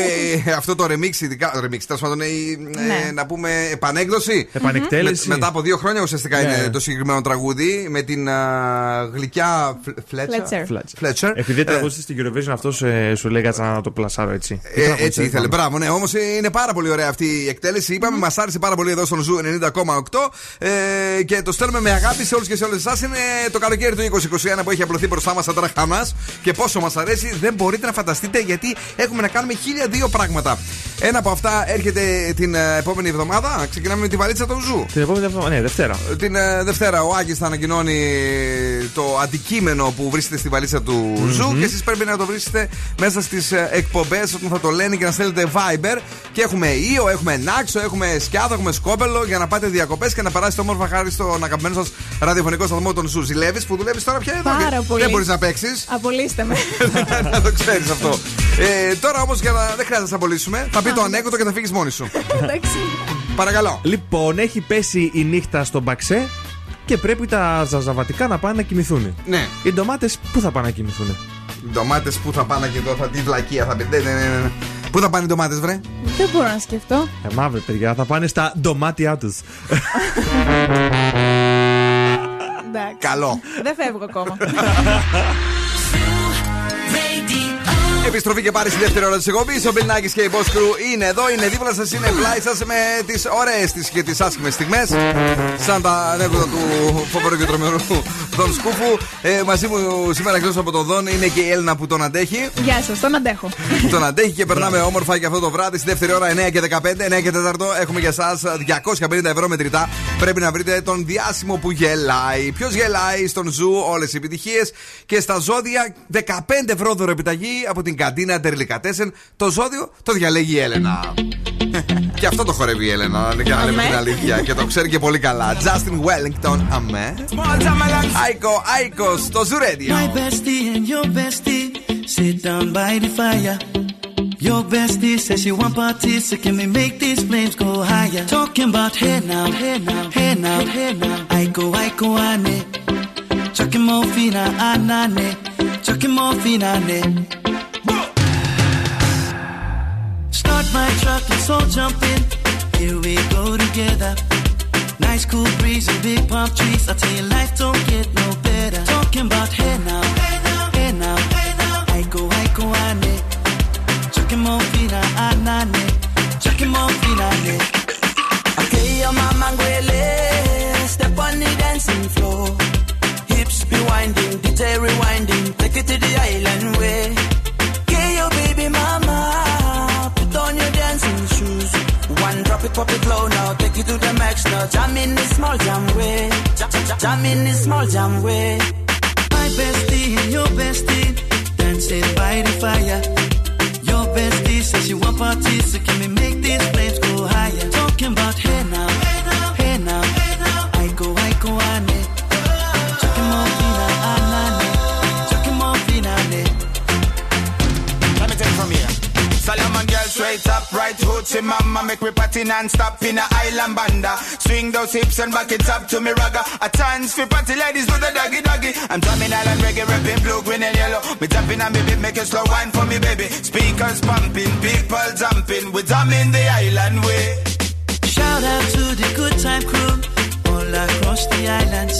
ε, αυτό το remix, ειδικά. Remix, τέλος πάντων, η, ε, Ναι. να πούμε επανέκδοση. Επανεκτέλεση. Με- μετά από δύο χρόνια ουσιαστικά Ναι. είναι το συγκεκριμένο τραγούδι με την α, γλυκιά Φλέτσερ. Fletcher. Επειδή Ε, τραγούδισε στην Eurovision αυτός σου λέει κάτσα να το πλασάρω έτσι. Τι Ε, τραγούδισε, έτσι ήθελε. θυμάμαι. Μπράβο, ναι. Όμως είναι πάρα πολύ ωραία αυτή η εκτέλεση. Είπαμε, μας άρεσε πάρα πολύ εδώ στον Zoo 90,8 ε, και το στέλνουμε με αγάπη σε όλους και σε όλες εσάς. Είναι το καλοκαίρι του 2021 που έχει απλωθεί μπροστά μας σαν τραχανάς μα και πόσο μας αρέσει δεν μπορείτε να φανταστείτε γιατί έχουμε να κάνουμε χίλια δύο πράγματα. Ένα από αυτά έρχεται την ε, επόμενη εβδομάδα. Ξεκινάμε με τη βαλίτσα των Zoo. Την επόμενη εβδομάδα, ναι, Δευτέρα. Την ε, Δευτέρα ο Άκης θα ανακοινώνει το αντικείμενο που βρίσκεται στη βαλίτσα του Zoo και εσείς πρέπει να το βρίσκετε μέσα στις ε, εκπομπές όταν θα το λένε και να στέλνετε Viber και έχουμε Ίο, έχουμε Νάξο, έχουμε Σκιάθο, έχουμε Σκόπελο για να πάτε διακοπές και να περάσετε όμορφα χάρη στον αγαπημένο σας ραδιοφωνικό σταθμό των Zoo. Ζηλεύεις που δουλεύεις τώρα πια εδώ Πάρα και πολύ. δεν μπορείς να παίξεις; Απολύστε με. [laughs] να το ξέρεις αυτό. Ε, τώρα όμως για να δεν χρειάζεται να σε απολύσουμε θα πει το ανέκδοτο και θα φύγεις μόνη σου. [laughs] Εντάξει. Παρακαλώ. Λοιπόν, έχει πέσει η νύχτα στον Μπαξέ και πρέπει τα ζαρζαβατικά να πάνε να κοιμηθούν. Ναι. Οι ντομάτες πού θα πάνε να κοιμηθούν; Ντομάτες που θα πάνε και εδώ, θα τη βλακεία θα πει. Ναι, ναι, ναι, ναι. Πού θα πάνε οι ντομάτες, βρε; Δεν μπορώ να σκεφτώ. Ε, μαύρη παιδιά, θα πάνε στα ντομάτια τους. Εντάξει. Καλό. Δεν φεύγω ακόμα. [laughs] Επιστροφή και πάλι στη δεύτερη ώρα της εκπομπής. Ο Μπιλνάκη και η Boss Crew είναι εδώ, είναι δίπλα σας, είναι πλάι σας με τις ωραίες τη και τις άσχημες στιγμές. Σαν τα ανέκδοτα του φοβερού και τρομερού Δον Σκούφου. Ε, μαζί μου σήμερα εκτός από τον Δον είναι και η Έλενα που τον αντέχει. Γεια σας, τον αντέχω. που τον αντέχει και περνάμε όμορφα και αυτό το βράδυ στη δεύτερη ώρα 9 και 15, 9 και 4 έχουμε για εσάς 250 ευρώ μετρητά. Πρέπει να βρείτε τον διάσημο που γελάει. Ποιος γελάει στον Ζου, όλες οι επιτυχίες. Και στα ζώδια 15 ευρώ δωρεπιταγή από την καντίνα Τερλικατέσεν. Το ζώδιο το διαλέγει η Έλενα. και αυτό το χορεύει η Έλενα, για να λέμε Αμέ. την αλήθεια. και το ξέρει και πολύ καλά. Justin Wellington, αμέ. Άικο, Άικο, στο Ζουρέντιο. My bestie and your bestie sit down by the fire. Your bestie says she want parties, so can we make these flames go higher? Talking about hey now, hey now, hey now, hey now. I go, I go, ane. Chucking more fina, anane. Chucking more fina, ane. Start my truck, let's all jump in. Here we go together. Nice cool breeze and big palm trees. I tell you, life don't get no better. Talking about hey now, hey now, hey now, hey now. I go, ane. Chucking more fina, anane. Chucking more fina, ane. Okay, your mama ngwele, step on the dancing floor. Hips be winding, DJ rewinding, take it to the island way. Pop it low now, take it to the max now. Jam in the small jam way. Jam, in the small jam way. My bestie and your bestie dancing by the fire. Your bestie says she want parties, so can we make these flames go higher? Talking about hey now, right hoochie mama Make me party non-stop in a island banda. Swing those hips and back it up to me ragga. A chance for party ladies do the doggy doggy. I'm drumming island reggae, rapping blue, green and yellow. Me jumping and baby, make a slow wine for me baby. Speakers pumping, people jumping. We drumming the island way. Shout out to the good time crew all across the islands.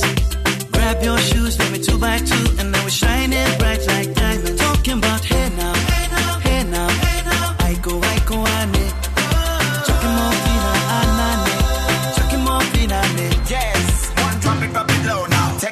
Grab your shoes, let me two by two, and now we're shining bright like diamonds. Talking about hey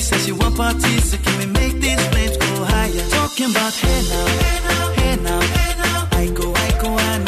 says she want parties, so can we make these flames go higher? Talking about hey now, hey now, hey now. I go, I go, ane. Chucking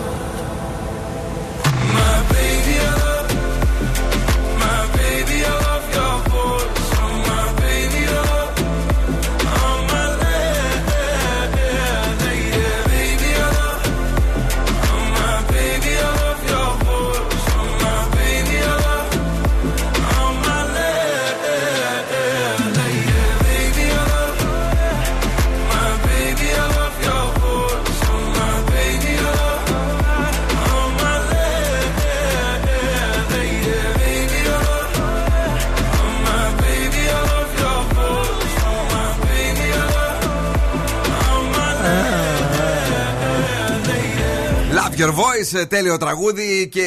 Love Your Voice, ε, τέλειο τραγούδι και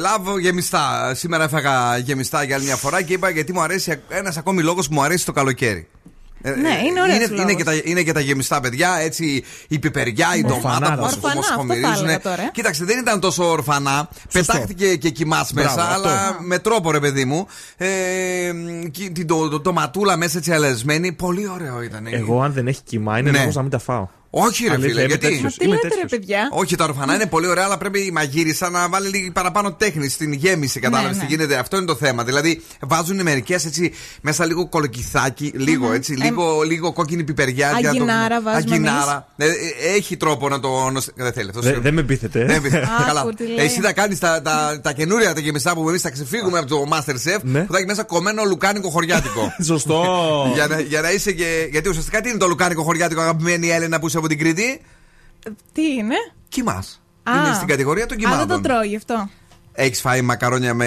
love γεμιστά. Σήμερα έφαγα γεμιστά για άλλη μια φορά και είπα γιατί μου αρέσει ένας ακόμη λόγος που μου αρέσει το καλοκαίρι. Ε, Ναι, ε, είναι ωραίος είναι, είναι, λόγος. και τα, είναι και τα γεμιστά παιδιά, έτσι η πιπεριά, η Ναι. ντομάτα Ορφανά, που ορφανά, όμως αυτό θα χωμυρίζουν. έλεγα τώρα, ε. Κοίταξε, δεν ήταν τόσο ορφανά. Πετάχτηκε και κοιμάς Μπράβο, μέσα, αυτό. αλλά με τρόπο ρε παιδί μου. Ε, και την το, το, τοματούλα μέσα έτσι αλεσμένη. Πολύ ωραίο ήταν. Εγώ, αν δεν έχει κοιμά, είναι Ναι. λόγος να μην τα φάω. Όχι, ρε Αλήθεια, φίλε, είμαι γιατί. τέτοιος. Μα τι Είμαι λέτε, ρε τέτοιος. παιδιά; Όχι, τα ορφανά είναι πολύ ωραία, αλλά πρέπει η μαγείρισα να βάλει λίγη παραπάνω τέχνη στην γέμιση. Κατάλαβες Ναι, τι ναι. γίνεται. Αυτό είναι το θέμα. Δηλαδή, βάζουν μερικές έτσι μέσα λίγο κολοκυθάκι, λίγο έτσι, λίγο, λίγο κόκκινη πιπεριά. για να το- Αγγινάρα βάζουμε Αγγινάρα. Ε, ε, έχει τρόπο να το. νοσ- Δεν θέλει αυτό. Δεν δεν με πείθετε. Δεν πειράζει. Άκου Καλά. τι λέει. Εσύ θα κάνεις τα, τα, τα καινούρια τα γεμιστά που εμείς θα ξεφύγουμε από το Masterchef Ναι. που θα έχει μέσα κομμένο λουκάνικο χωριάτικο. [laughs] Σωστό. για, να, για να είσαι και. Γιατί ουσιαστικά τι είναι το λουκάνικο χωριάτικο, αγαπημένη Έλενα που είσαι από την Κρήτη. Τι είναι; Κοιμάς. Α. Είναι στην κατηγορία των Α, δεν το κοιμάτων. τρώω γι' αυτό. Έχεις φάει μακαρόνια με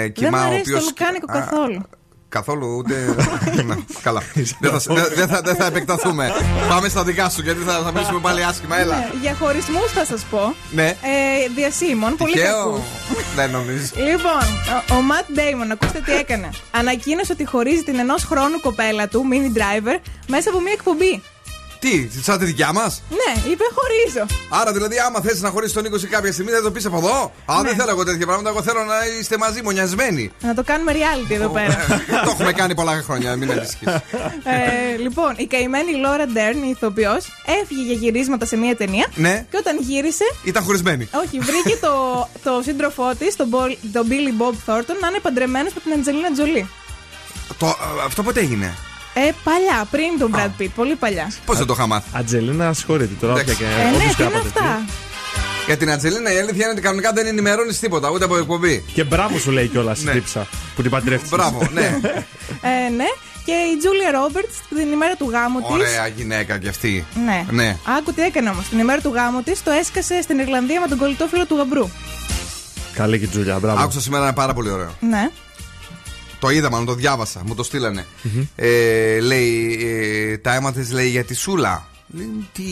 Δεν κοιμά μου ο αρέσει οποίος. το λουκάνικο καθόλου. Καθόλου ούτε. Ναι, Καλά. Δεν θα, δεν- δεν θα, δεν θα επεκταθούμε. Πάμε στα δικά σου γιατί θα, θα μιλήσουμε πάλι άσχημα. Έλα. Ναι, για χωρισμούς θα σας πω. Ναι. Ε, διασύμων, πολύ Τυχαίο. κακούς. Δεν νομίζω. Λοιπόν, ο, ο Ματ Ντέιμον, ακούστε τι έκανε. Ανακοίνωσε ότι χωρίζει την ενός χρόνου κοπέλα του, mini driver, μέσα από μια εκπομπή. Τι, σαν τη δικιά μας; Ναι, είπε χωρίζω. Άρα δηλαδή, άμα θες να χωρίσεις τον Νίκο σε κάποια στιγμή, δεν το πεις από εδώ. Α, Ναι. δεν θέλω εγώ τέτοια πράγματα. Εγώ θέλω να είστε μαζί, μονιασμένοι. Να το κάνουμε reality εδώ πέρα. το έχουμε κάνει πολλά χρόνια, μην ανησυχείς. ε, λοιπόν, η καημένη Λόρα Ντέρν, η ηθοποιός, έφυγε για γυρίσματα σε μια ταινία. Ναι. Και όταν γύρισε, Ήταν χωρισμένοι. όχι, βρήκε το, το σύντροφό της, τον, Μπολ- τον Billy Bob Thornton, να είναι παντρεμένος με την Αντζελίνα Τζολί. Το, α, αυτό πότε έγινε; Ε, παλιά, πριν τον Brad Pitt, πολύ παλιά. Πώς δεν το είχα μάθει; Αντζελίνα, συγχωρείτε τώρα. Εντάξει. όποια και- Ε, ναι, όποιος τι είναι κάποτε αυτά; Για την Αντζελίνα η αλήθεια είναι ότι κανονικά δεν ενημερώνεις τίποτα, ούτε από εκπομπή. Και μπράβο σου λέει κιόλας η Ναι. τύψα που την παντρεύτηκες. Μπράβο, ναι. [laughs] Ε, ναι. Και η Τζούλια Ρόμπερτς την ημέρα του γάμου της. Ωραία γυναίκα κι αυτή. Ναι. Ναι. Άκου τι έκανε όμως. Την ημέρα του γάμου της το έσκασε στην Ιρλανδία με τον κολλητό φίλο του γαμπρού. Καλή και η Τζούλια, μπράβο. Άκουσα σήμερα ένα πάρα πολύ ωραίο. Ναι. Το είδα, μάλλον το διάβασα, μου το στείλανε. Ε, λέει, ε, τα έμαθες λέει για τη Σούλα. Λέει, τι,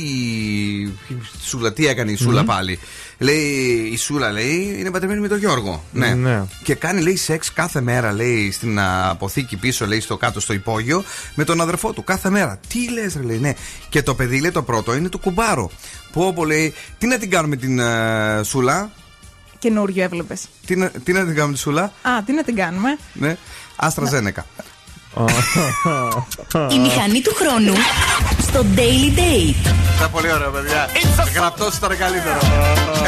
Σούλα, τι έκανε η σουλα πάλι; Λέει, η Σούλα λέει είναι παντρεμένη με τον Γιώργο. Ναι. Ναι. Και κάνει λέει σεξ κάθε μέρα λέει στην α, αποθήκη πίσω λέει στο κάτω στο υπόγειο με τον αδερφό του κάθε μέρα. Τι λες ρε λέει ναι. Και το παιδί λέει το πρώτο είναι του κουμπάρο. Που όπου λέει τι να την κάνουμε την α, Σούλα; Καινούριο έβλεπες. Τι να, τι να την κάνουμε τη Σούλα; Α, τι να την κάνουμε; Ναι. Άστρα Ζένεκα. Η μηχανή του χρόνου στο Daily Date. Ήταν πολύ ωραίο, παιδιά. Γραπτό ήταν καλύτερο.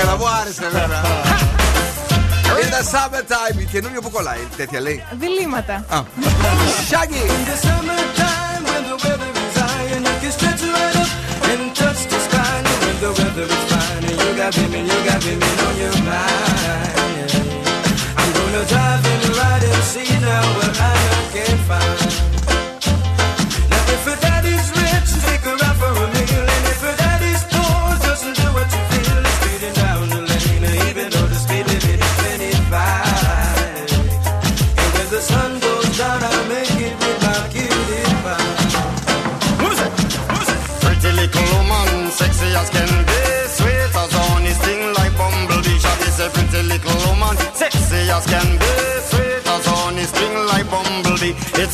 Έλα, μου άρεσε, βέβαια. Είναι summertime. Η καινούριο που κολλάει. Τέτοια λέει. Διλήμματα. Α. Shaggy. In the summertime when the weather is high and you can stretch right up and touch the sky. And when the weather is fine and you got women, you got women on your mind. I'm gonna drive and ride and see now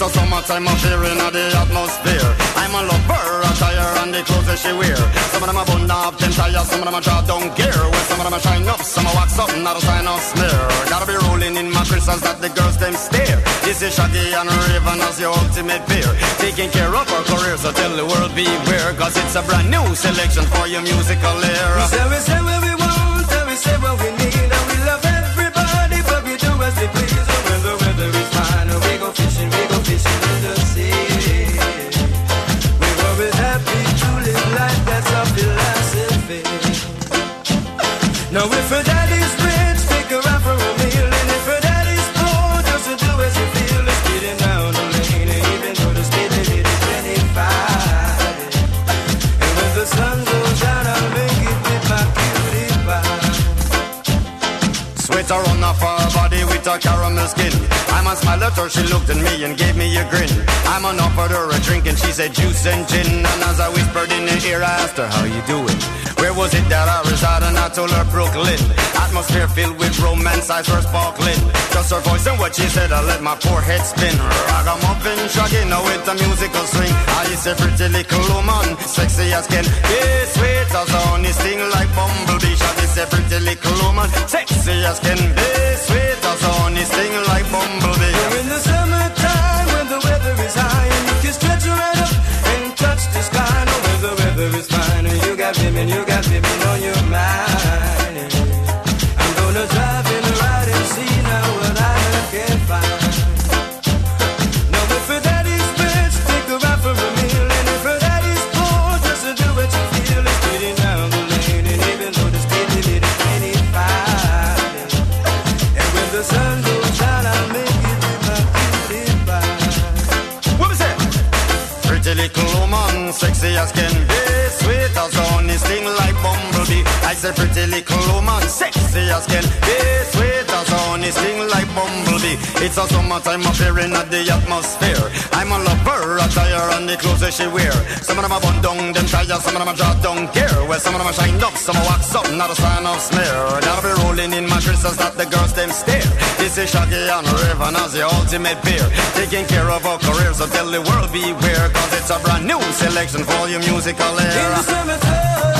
A summertime affair in the atmosphere. I'm a lover, attire and the clothes that she wear. Some of them are bun up, them tires, some of them are drop down gear. Well, some of them are shine up, some are wax up, not a sign of smear. Gotta be rolling in my crystals that the girls them stare. This is Shaggy and Raven as your ultimate pair. Taking care of our career, so tell the world beware. Cause it's a brand new selection for your musical era. We say, we say what we want, and we say what we need, and we love everybody, but we do as we please. Now if her daddy's rich, take her out for a meal, and if her daddy's poor, do as you feel, down the lane, and even 25. And the sun goes down, I'll make it my cutie pie. Sweat run off her body with a caramel skin. Smile at her, she looked at me and gave me a grin. I'm on offered her a drink and she said juice and gin. And as I whispered in her ear, I asked her, how you doing? Where was it that I? And I told her Brooklyn. Atmosphere filled with romance, eyes were sparkling. Just her voice and what she said, I let my poor head spin. Ragamuffin, shaggy, now with a musical swing. I is a pretty little woman, sexy as can be, sweet as honey, sting like bumblebee. Shaggy is a pretty little woman, sexy as can be, sweet as honey, sting like bumblebee. We're in the summertime when the weather is high and you can stretch right up and touch the sky. No, the weather is fine and you and you got I said pretty little woman, sexy as can be, sweet as honey, sting like bumblebee. It's a summertime appearing at the atmosphere. I'm a lover, attire and the clothes that she wear. Some of them are bun down, them tires, some of them are draw down gear. Well, some of them are shined up, some are wax up, not a sign of smear. That'll be rolling in mattresses that the girls them stare. This is Shaggy and Raven as the ultimate pair. Taking care of our careers, so tell the world beware. Cause it's a brand new selection for your musical era. What's up?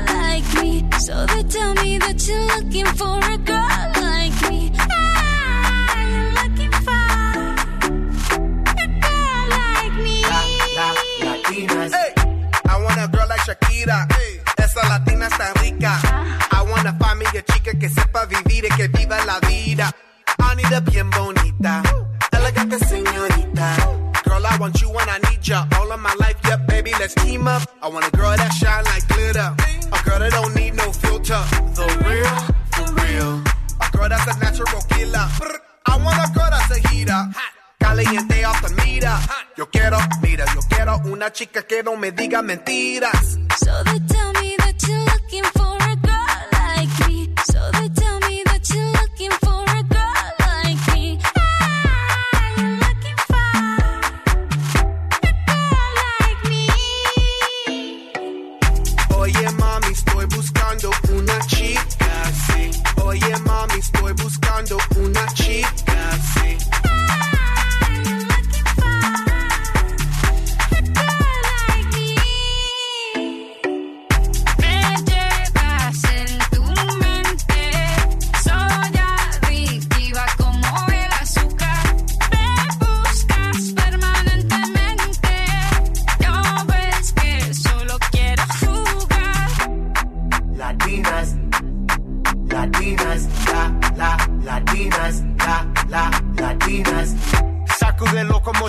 me. So they tell me that you're looking for a girl like me. Ah, you're looking for a girl like me. Latinas. Hey, I want a girl like Shakira. Esa latina está rica. I wanna find me a chica que sepa vivir y que viva la vida. I need a bien bonita, elegante señorita. Girl, I want you when I need ya. All of my life, yep, baby, let's team up. I want a girl that shine like I want a girl that's a heater. Caliente the meter. Yo quiero, mira, yo quiero una chica que no me diga mentiras. So they tell me that you're looking for estoy buscando una chica,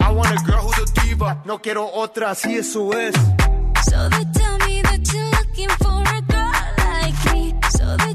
I want a girl who's a diva. No quiero otra, así eso es. So they tell me that you're looking for a girl like me. So they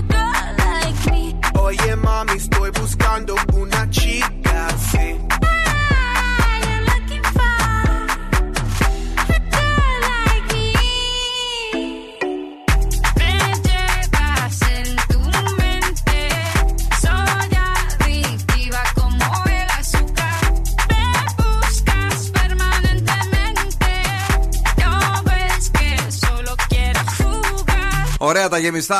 Oye mami, estoy buscando una chica, sí. Ωραία τα γεμιστά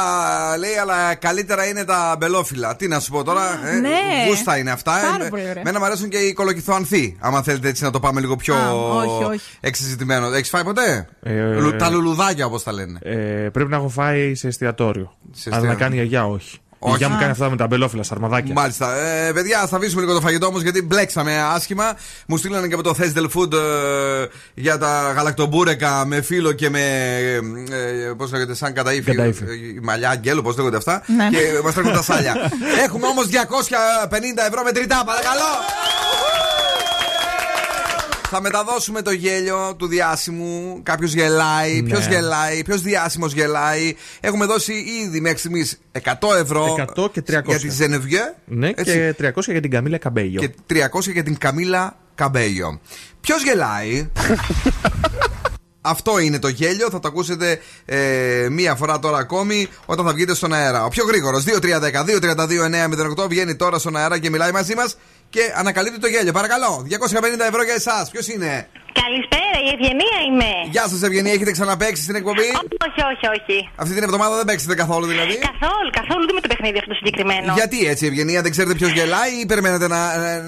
λέει, αλλά καλύτερα είναι τα μπελόφυλλα. Τι να σου πω τώρα. Ε, Ναι. Γούστα είναι αυτά. Πάρα Ε, πολύ ωραία. Μένα μου αρέσουν και οι κολοκυθοανθοί. Άμα θέλετε έτσι να το πάμε λίγο πιο Α, όχι, όχι. εξεζητημένο. Έχεις φάει ποτέ; Ε, Λου- τα λουλουδάκια όπως τα λένε. Ε, πρέπει να έχω φάει σε εστιατόριο. Αλλά εστιατόριο. να κάνει η γιαγιά, όχι. Η Όχι. γιαγιά μου Α. κάνει αυτά με τα μπελόφυλλα, σαρμαδάκια. Μάλιστα. Ε, παιδιά, θα αφήσουμε λίγο το φαγητό όμως γιατί μπλέξαμε άσχημα. Μου στείλανε και από το Thestel Food ε, για τα γαλακτομπούρεκα με φύλλο και με. Ε, πώς λέγεται, σαν καταήφι. Καταήφι. ε, μαλλιά, αγγέλου, πώς λέγονται αυτά. Ναι. Και μας τρέχουν τα σάλια. [laughs] Έχουμε όμως 250 ευρώ μετρητά, παρακαλώ! Θα μεταδώσουμε το γέλιο του διάσημου. Κάποιος γελάει. Ναι. Ποιος γελάει. Ποιος διάσημος γελάει. Έχουμε δώσει ήδη μέχρι στιγμής 100 ευρώ 100 και 300. για τη Ζενεβιέ. Ναι, και 300 για την Καμίλα Καμπέγιο. Και 300 για την Καμίλα Καμπέγιο. Ποιος γελάει; [laughs] Αυτό είναι το γέλιο. Θα το ακούσετε ε, μία φορά τώρα ακόμη όταν θα βγείτε στον αέρα. Ο πιο γρήγορος 2-3-10-2-32-9-08 βγαίνει τώρα στον αέρα και μιλάει μαζί μας και ανακαλύπτει το γέλιο. Παρακαλώ, 250 ευρώ για εσάς. Ποιος είναι; Καλησπέρα, η Ευγενία είμαι. Γεια σας, Ευγενία. Έχετε ξαναπέξει στην εκπομπή; Όχι, όχι, όχι. Αυτή την εβδομάδα δεν παίξετε καθόλου δηλαδή; Καθόλου, καθόλου δεν με το παιχνίδι αυτό το συγκεκριμένο. Γιατί έτσι, Ευγενία, δεν ξέρετε ποιος γελάει ή περιμένετε να,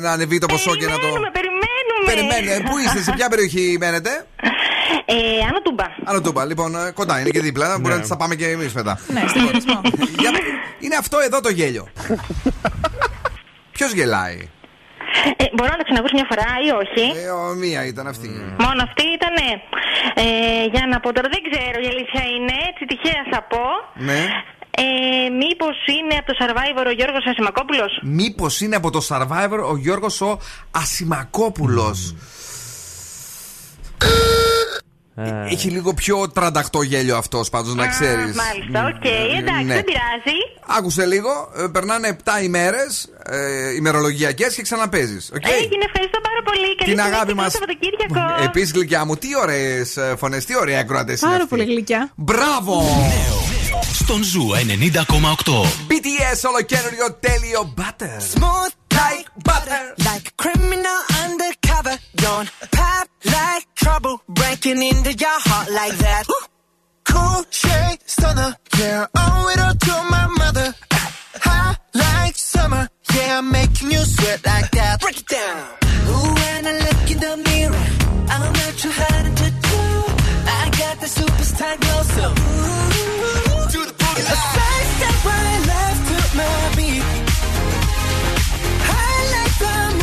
να ανεβεί το ποσό και να το. Περιμένουμε, περιμένουμε. Περιμένετε. Πού είστε, σε ποια περιοχή μένετε; Ε, Άνω Τούμπα. Άλλο τούμπα, λοιπόν, ε, κοντά είναι και δίπλα. Μπορεί να τα πάμε και εμείς μετά. Ναι, στο γυρισμό. Για- Είναι αυτό εδώ το γέλιο. [laughs] Ποιος γελάει; Ε, μπορώ να το ξανακούσω μια φορά ή όχι; Ε, ο, μία ήταν αυτή. Μόνο αυτή ήταν. Ε, για να πω τώρα, δεν ξέρω η αλήθεια είναι. Έτσι τυχαία θα πω. Ναι. Ε, Μήπως είναι από το Survivor ο Γιώργος Ασημακόπουλος; Μήπως είναι από το Survivor ο Γιώργος ο Ασημακόπουλος. Έχει λίγο πιο τρανταχτό γέλιο αυτός πάντως, να ξέρεις. Μάλιστα, οκ, εντάξει, Ναι. δεν πειράζει. Άκουσε λίγο, ε, περνάνε 7 ημέρες ε, ημερολογιακές και ξαναπαίζεις. Okay? Έγινε, ευχαριστώ πάρα πολύ. Καλή Την συνέχεια, αγάπη καλό μας. Σαββατοκύριακο. Επίσης, γλυκιά μου, τι ωραίες φωνές, τι ωραία ακροατές είναι. Πάρα αυτοί. πολύ γλυκιά. Μπράβο! Στον Ζου 90,8. BTS ολοκένουργιο τέλειο butter. Smooth like butter, like a criminal undercover. Don't pop like trouble, breaking into your heart like that. Cool shade stunner, yeah, owe it all to my mother. Hot like summer, yeah, I'm making you sweat like that. Break it down. Ooh, when I look in the mirror, I'm not too hard to do. I got the superstar glow, so ooh, do the boogie. A side step right left to my beat. I like the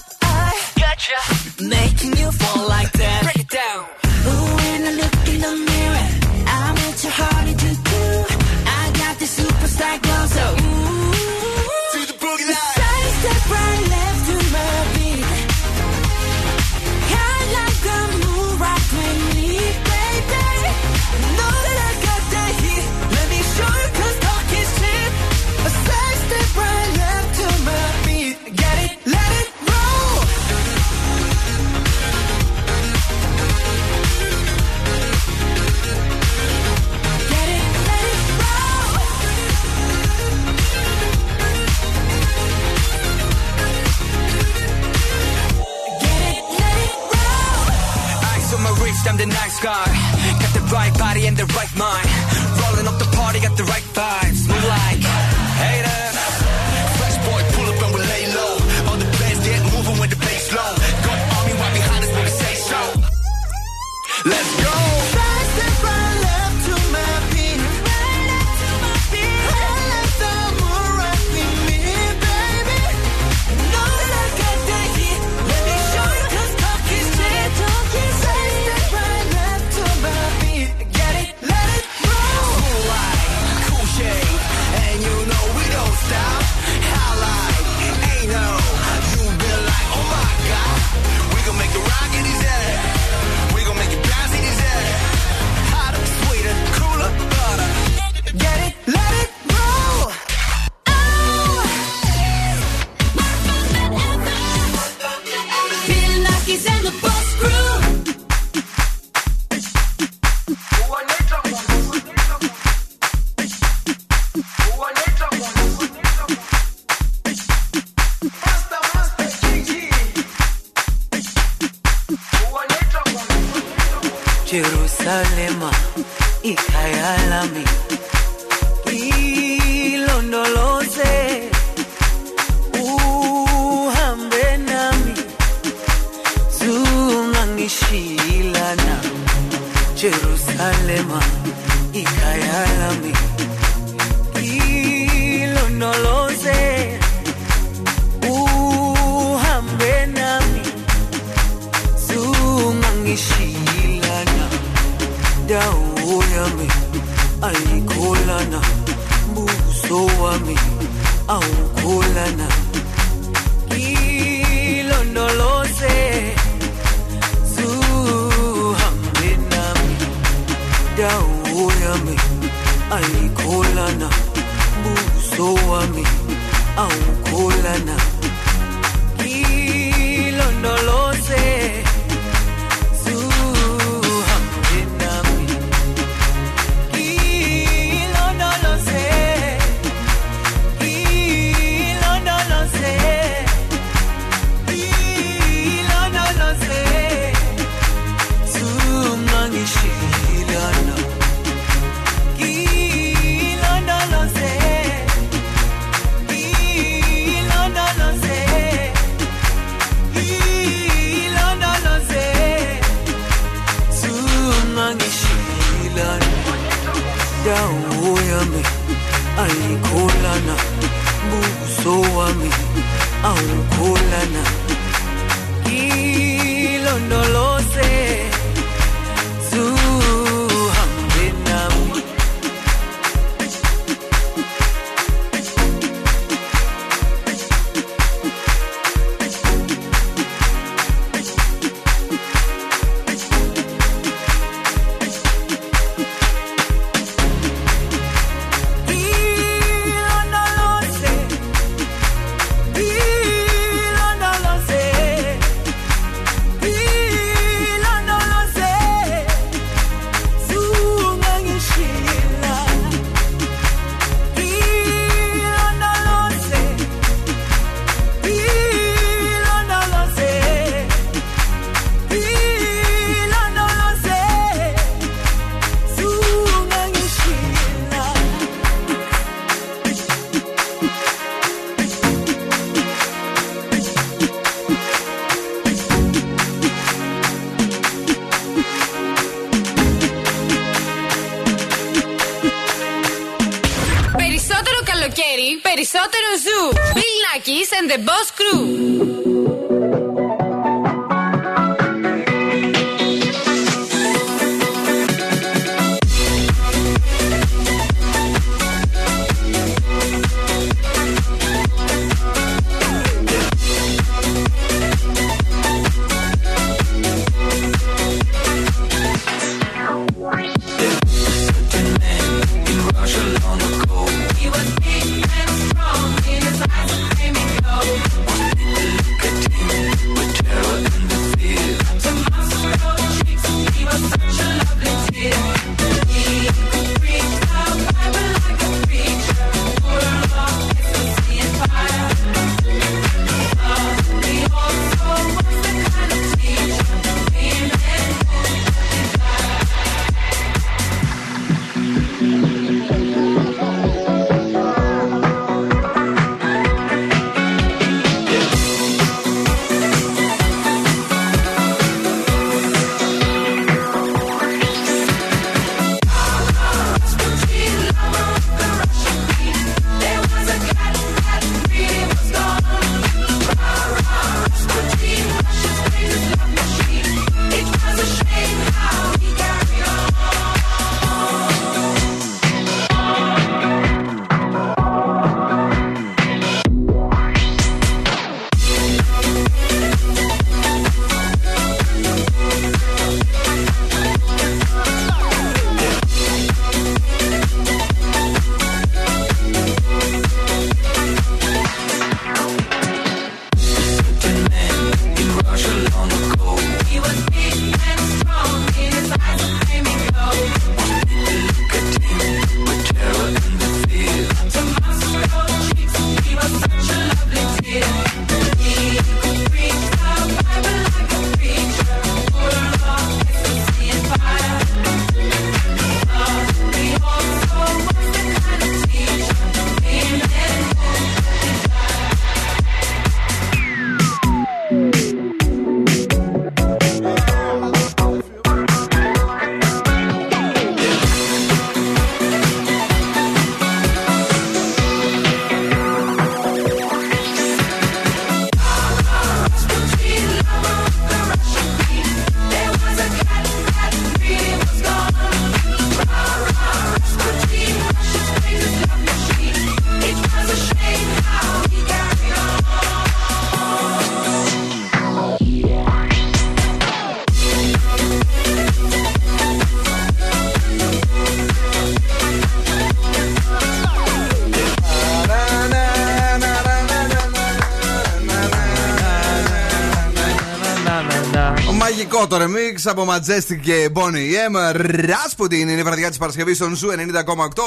Μαγικό το remix από Majestic και Boney M. Rasputin είναι η βραδιά της Παρασκευής στον Ζου 90,8.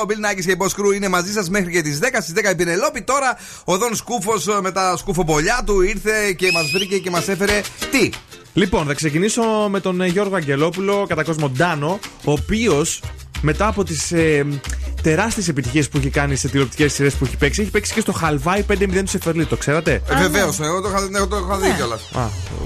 Ο Bill Nakis και η Boss Crew είναι μαζί σας μέχρι και τις 10. Στις 10 η Πηνελόπη. Τώρα ο Δον Σκούφος με τα σκουφόπουλα του ήρθε και μας βρήκε και μας έφερε τι; Λοιπόν, θα ξεκινήσω με τον ε, Γιώργο Αγγελόπουλο, κατά κόσμο Ντάνο, ο οποίος μετά από τις ε, τεράστιες επιτυχίες που έχει κάνει σε τηλεοπτικές σειρές που έχει παίξει, έχει παίξει και στο Χαλβάη 5-0 του Σεφερλί. Το ξέρατε; Ε, Βεβαίως, εγώ το είχα, εγώ το είχα δει κιόλας. Α,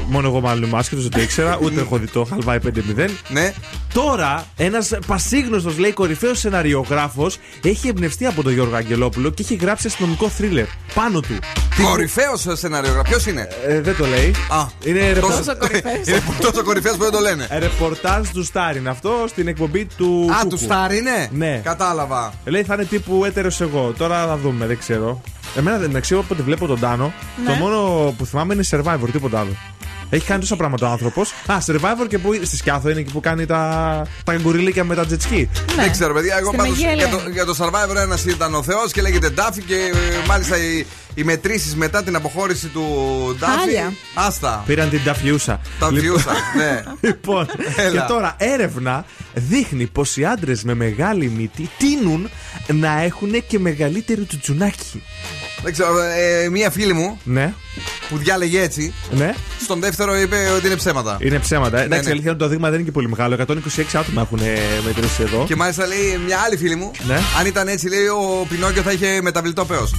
μόνο εγώ μάλλον είμαι άσχετος, δεν το ήξερα, [laughs] ούτε έχω δει το Χαλβάι 5-0. Ναι. Τώρα, ένας πασίγνωστος, λέει, κορυφαίος σεναριογράφος έχει εμπνευστεί από τον Γιώργο Αγγελόπουλο και έχει γράψει αστυνομικό θρίλερ πάνω του. Κορυφαίος σενάριο. Ποιος είναι; Ε, δεν το λέει. Α, είναι ρεπορ- είναι τόσο κορυφαίος που δεν το λένε. Ρεπορτάζ του Στάρ είναι αυτό στην εκπομπή του. Α, Κούκου. του Στάρ είναι; Ναι. Κατάλαβα. Λέει θα είναι τύπου έτερος εγώ. Τώρα θα δούμε, δεν ξέρω. Εμένα δεν ξέρω όποτε βλέπω τον Τάνο. Ναι. Το μόνο που θυμάμαι είναι survivor, τίποτα άλλο. Έχει κάνει τόσα πράγματα ο άνθρωπος. Α, survivor και που στη Σκιάθο είναι εκεί που κάνει τα, τα γκουριλίκια με τα jet ski. Δεν ξέρω, παιδιά. Εγώ Στην πάντως Αγία για, το, Ελένη. για το Survivor ένας ήταν ο Θεός και λέγεται Ντάφι και ε, μάλιστα οι, οι μετρήσεις μετά την αποχώρηση του Ντάφι. Χάλια. Άστα. Πήραν την ταφιούσα. Ταφιούσα, ναι. [laughs] Λοιπόν, Έλα. και τώρα έρευνα δείχνει πως οι άντρες με μεγάλη μύτη τείνουν να έχουν και μεγαλύτερο τσουτσουνάκι. Δεν ξέρω, ε, μία φίλη μου Ναι, που διάλεγε έτσι, ναι. στον δεύτερο είπε ότι είναι ψέματα. Είναι ψέματα. Εντάξει, ναι. η αλήθεια είναι ότι το δείγμα δεν είναι και πολύ μεγάλο. 126 άτομα έχουν ε, μετρήσει εδώ. Και μάλιστα λέει μια άλλη φίλη μου, Ναι. αν ήταν έτσι, λέει ο Πινόκιο θα είχε μεταβλητό πέος.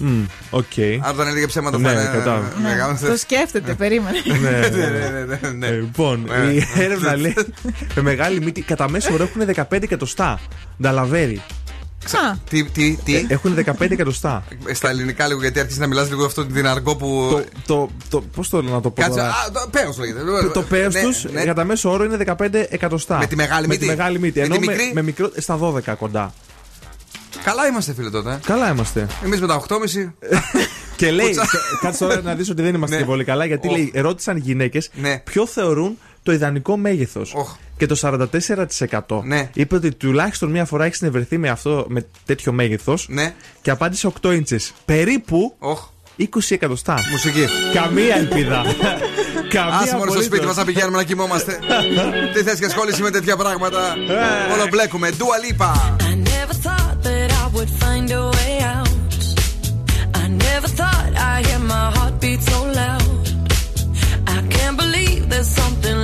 Μμ, Οκ. Αν τον έλεγε ψέματα, Ναι, θα είναι. κατάλαβα. ε, μεγάλο. Το σκέφτεται, περίμενε. Ναι, Ναι, [laughs] ναι. ναι, ναι, ναι, ναι. Ε, Λοιπόν, Ναι. η έρευνα λέει [laughs] με μεγάλη μύτη κατά μέσο όρο έχουν 15 εκατοστά. Νταλαβέρι. Α, Τι, τι, τι; Έχουν 15 εκατοστά. Στα ελληνικά λίγο, γιατί άρχισε να μιλάς λίγο αυτό την αργό που. Το, το, το, πώς το να το πω Κάτσε, τώρα; α, το πέος λέγεται. Το, το πέος Ναι, τους ναι. κατά μέσο όρο είναι 15 εκατοστά. Με τη μεγάλη Με μύτη; τη μεγάλη μύτη. Με Ενώ τη με, μικρή; με μικρό, στα 12 κοντά. Καλά είμαστε, φίλε τότε. Καλά είμαστε. Εμείς με τα 8,5. Και λέει, Πουτσα. κάτσε τώρα να δεις ότι δεν είμαστε Ναι. και πολύ καλά, γιατί Οχ. λέει, ρώτησαν γυναίκες Ναι. ποιο θεωρούν το ιδανικό μέγεθος. Οχ. Και το 44% Ναι. είπε ότι τουλάχιστον μία φορά έχει συνευρεθεί με, αυτό, με τέτοιο μέγεθος Ναι. και απάντησε 8 ίντσες. Περίπου Οχ. 20 εκατοστά. Μουσική. Καμία ελπίδα. [laughs] Καμία Άσε μόνο στο απολύτως. σπίτι μας να πηγαίνουμε να κοιμόμαστε. [laughs] Τι θες και ασχόληση με τέτοια πράγματα; Ε. Όλο μπλέκουμε. Dua Lipa. I never thought that I would find a way out. I never thought I'd hear my heartbeat so loud. I can't believe there's something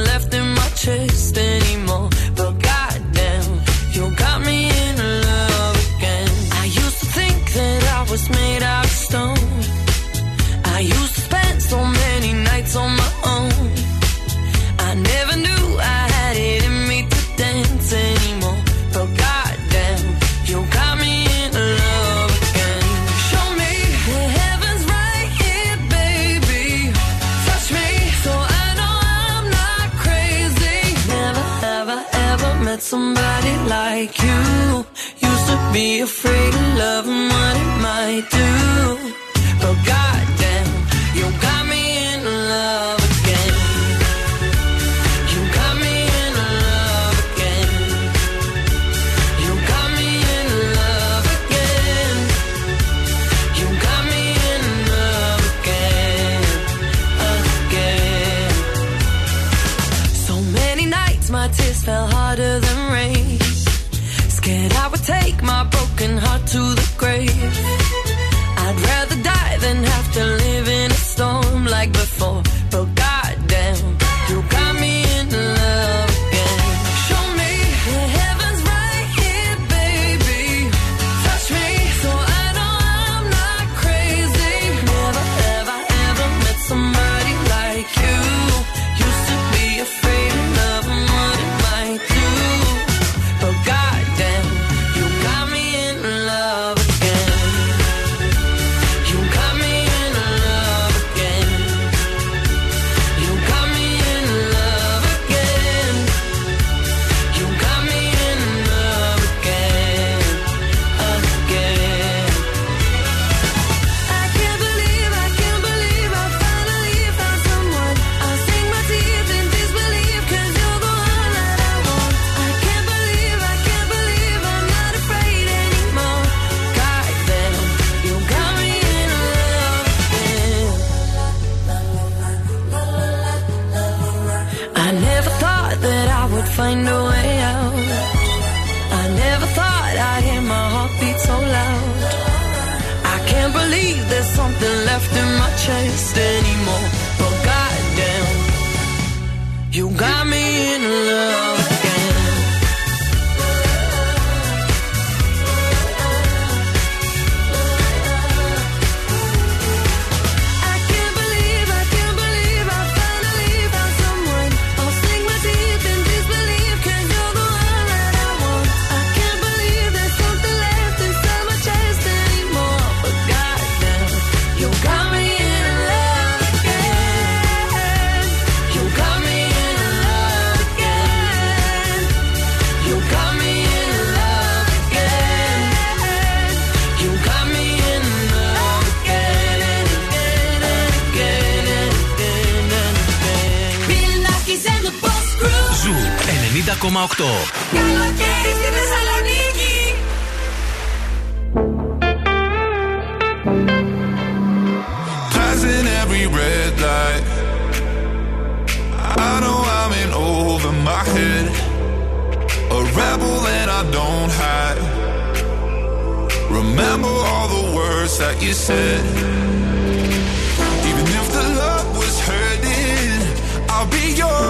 left in my chest anymore. But goddamn, you got me in love again. I used to think that I was made out I'll be yours.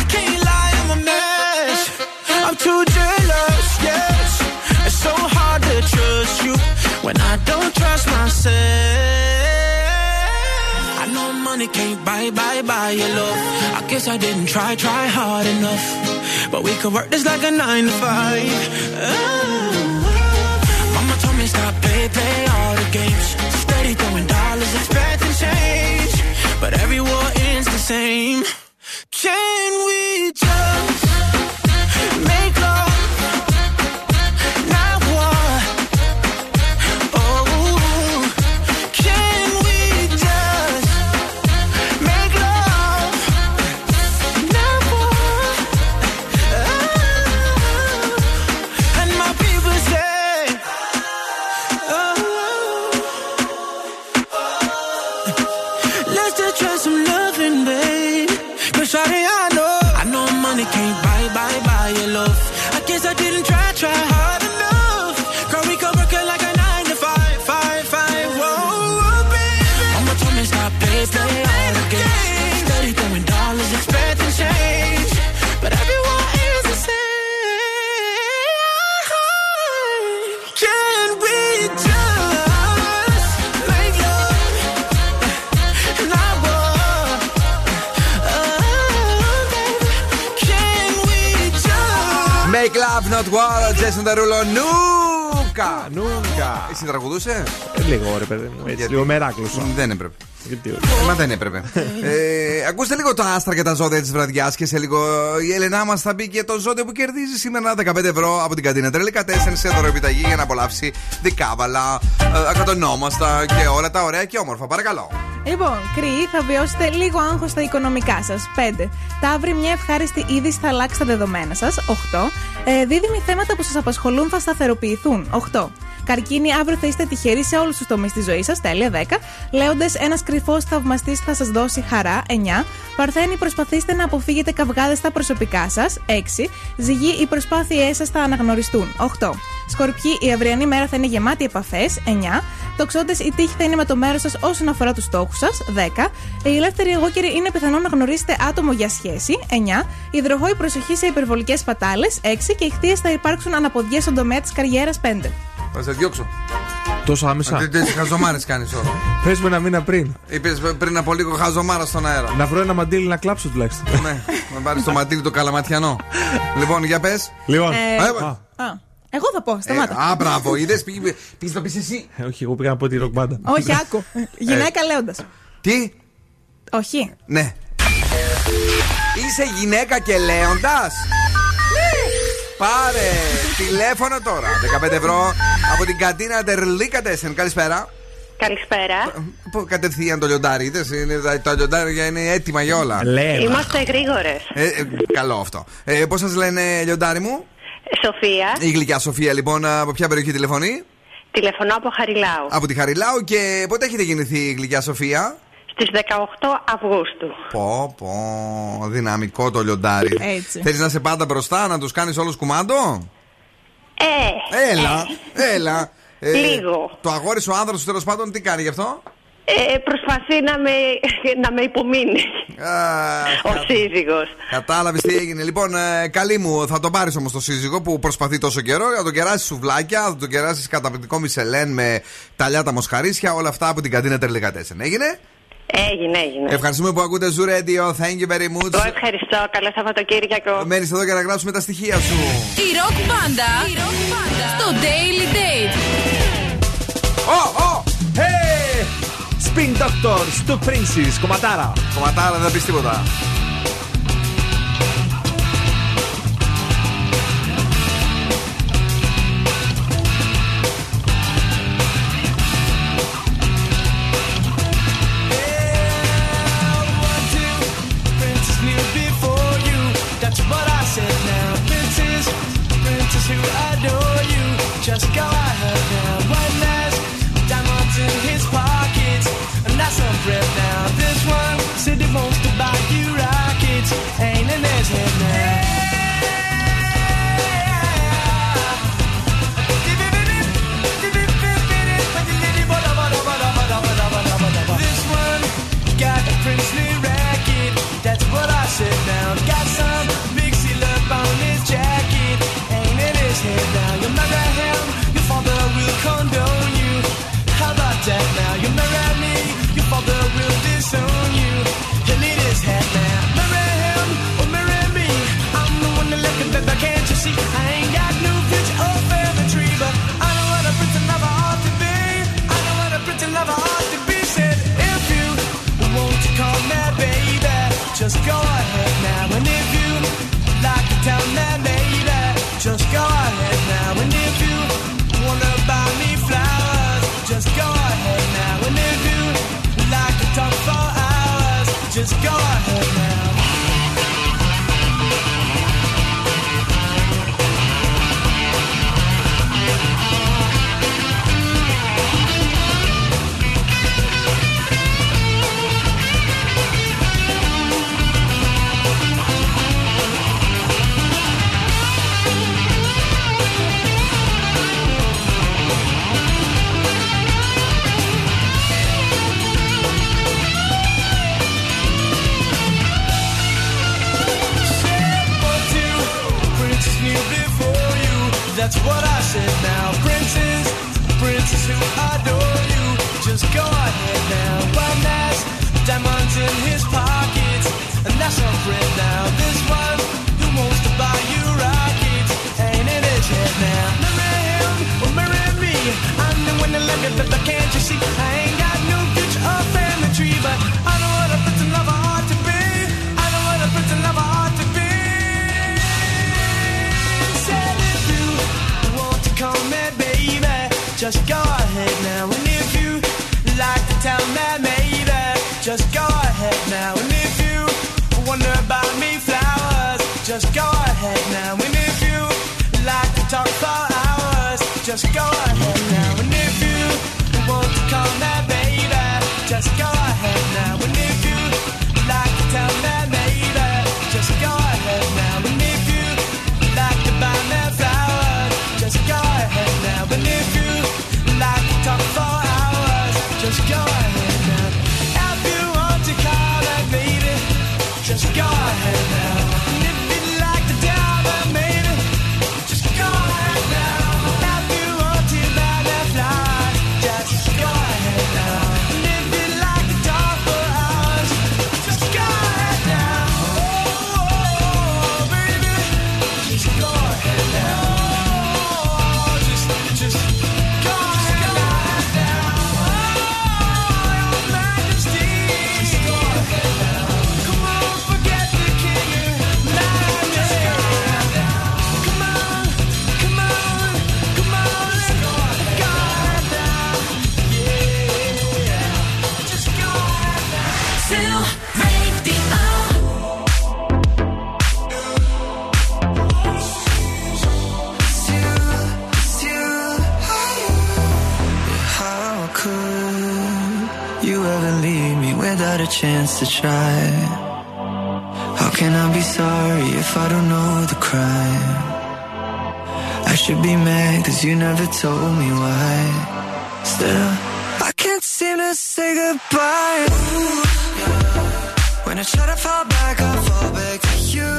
I can't lie I'm a mess. I'm too jealous Yes. It's so hard to trust you When I don't trust myself. I know money can't buy by by your love. I guess I didn't try, try hard enough. But we could work this like a nine to five. Me stop, play, play all the games. Steady throwing dollars, expecting change. But every war ends the same. Can we just love, not war, Jason Derulo, νούκα! Νούκα! Εσύ τραγουδούσες; Ε, Λίγο ρε παιδί μου, έτσι, λίγο μεράκλωσο. Δεν έπρεπε. Γιατί όχι. Μα δεν έπρεπε. [laughs] ε, ακούστε λίγο τα άστρα και τα ζώδια της βραδιάς και σε λίγο η Ελενά μας θα μπει και το ζώδιο που κερδίζει σήμερα 15 ευρώ από την καντίνα Τρελίκα 4 σε δωρεοπιταγή για να απολαύσει δικάβαλα, ε, ακατονόμαστα και όλα τα ωραία και όμορφα. Παρακαλώ. Λοιπόν, κρυοί, θα βιώσετε λίγο άγχος στα οικονομικά σας. 5. Ταύρι, μια ευχάριστη είδηση θα αλλάξει τα δεδομένα σας. 8. Ε, δίδυμοι θέματα που σας απασχολούν θα σταθεροποιηθούν. 8. Καρκίνη, αύριο θα είστε τυχεροί σε όλους τους τομείς της ζωής σας. Τέλεια, 10. Λέοντες, ένας κρυφός θαυμαστής θα σας δώσει χαρά. 9. Παρθένη, προσπαθήστε να αποφύγετε καυγάδες στα προσωπικά σας. 6. Ζυγή, οι προσπάθειές σας θα αναγνωριστούν. 8. Σκορπιοί, η αυριανή μέρα θα είναι γεμάτη επαφές. 9. Τοξότε, η τύχη θα είναι με το μέρος σας όσον αφορά τους στόχους σας. 10. Οι ελεύθεροι εγώκεροι είναι πιθανό να γνωρίσετε άτομο για σχέση. 9. Υδροχόη, προσοχή σε υπερβολικές πατάλες. 6. Και οι χθείε θα υπάρξουν αναποδιές στον τομέα της καριέρας. 5. Θα σε διώξω. Τόσο άμεσα; Τι χαζομάρες κάνεις όλο. Πες μου ένα μήνα πριν. Είπες πριν από λίγο χαζομάρα στον αέρα. Να βρω ένα μαντίλι να κλάψω τουλάχιστον. ναι, να πάρεις το μαντίλι το καλαματιανό. λοιπόν, για πες. Λοιπόν. Ε, Α, α, εγώ θα πω, σταμάτα. Α, μπράβο, είδες. Πήγε το πεις εσύ. Ε, Όχι, εγώ πήγα να πω τη ροκ μπάντα. Όχι, άκου. Γυναίκα λέοντας. Τι; Όχι. Ναι. Είσαι γυναίκα και λέοντας. Πάρε τηλέφωνο τώρα. 15 ευρώ από την καντίνα Ντερλίκα Τέσεν. Καλησπέρα. Καλησπέρα. Πού κατευθείαν το λιοντάρι, είδες, είναι, τα- τα λιοντάρια είναι έτοιμα για όλα. Είμαστε γρήγορες. Ε, ε, καλό αυτό. Ε, Πώς σας λένε, λιοντάρι μου, Σοφία, Η γλυκιά Σοφία, λοιπόν, από ποια περιοχή τηλεφωνεί, τηλεφωνώ από Χαριλάου. Από τη Χαριλάου και πότε έχετε γεννηθεί η γλυκιά Σοφία; Στις 18 Αυγούστου. Πω, πω, δυναμικό το λιοντάρι. Έτσι. Θέλεις να σε πάντα μπροστά, να τους κάνεις όλους κουμάντο; Ε, Έλα, έλα. Ε, Λίγο. Το αγόρι σου, ο άνδρας σου τέλος πάντων, τι κάνει γι' αυτό; ε, προσπαθεί να με, να με υπομείνει. Ο σύζυγος. Κατάλαβες τι έγινε. Λοιπόν, ε, καλή μου, θα τον πάρεις όμως το σύζυγο που προσπαθεί τόσο καιρό. Θα τον κεράσεις σουβλάκια, θα τον κεράσεις καταπληκτικό μισελέν με ταλιάτα μοσχαρίσια, όλα αυτά από την καντίνα Τερλικατέσεν. Έγινε; Έγινε, έγινε. Ευχαριστούμε που ακούτε Zoo Radio. Thank you very much. Εγώ ευχαριστώ. Καλό Σαββατοκύριακο. Μένεις εδώ για να γράψουμε τα στοιχεία σου. Η ροκ μπάντα στο Daily Date. Oh, oh, hey! Spin Doctors, του Princess, κομματάρα. Κομματάρα, δεν θα πεις τίποτα. in his pockets, and that's a friend now. just go ahead. try. How can I be sorry if I don't know the crime? I should be mad cause you never told me why. Still, I can't seem to say goodbye. Ooh, yeah. When I try to fall back, I fall back to you.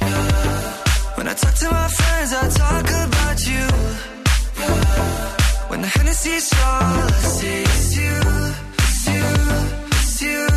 Yeah. When I talk to my friends, I talk about you. Yeah. When the Hennessy's all I see is you, it's you, it's you.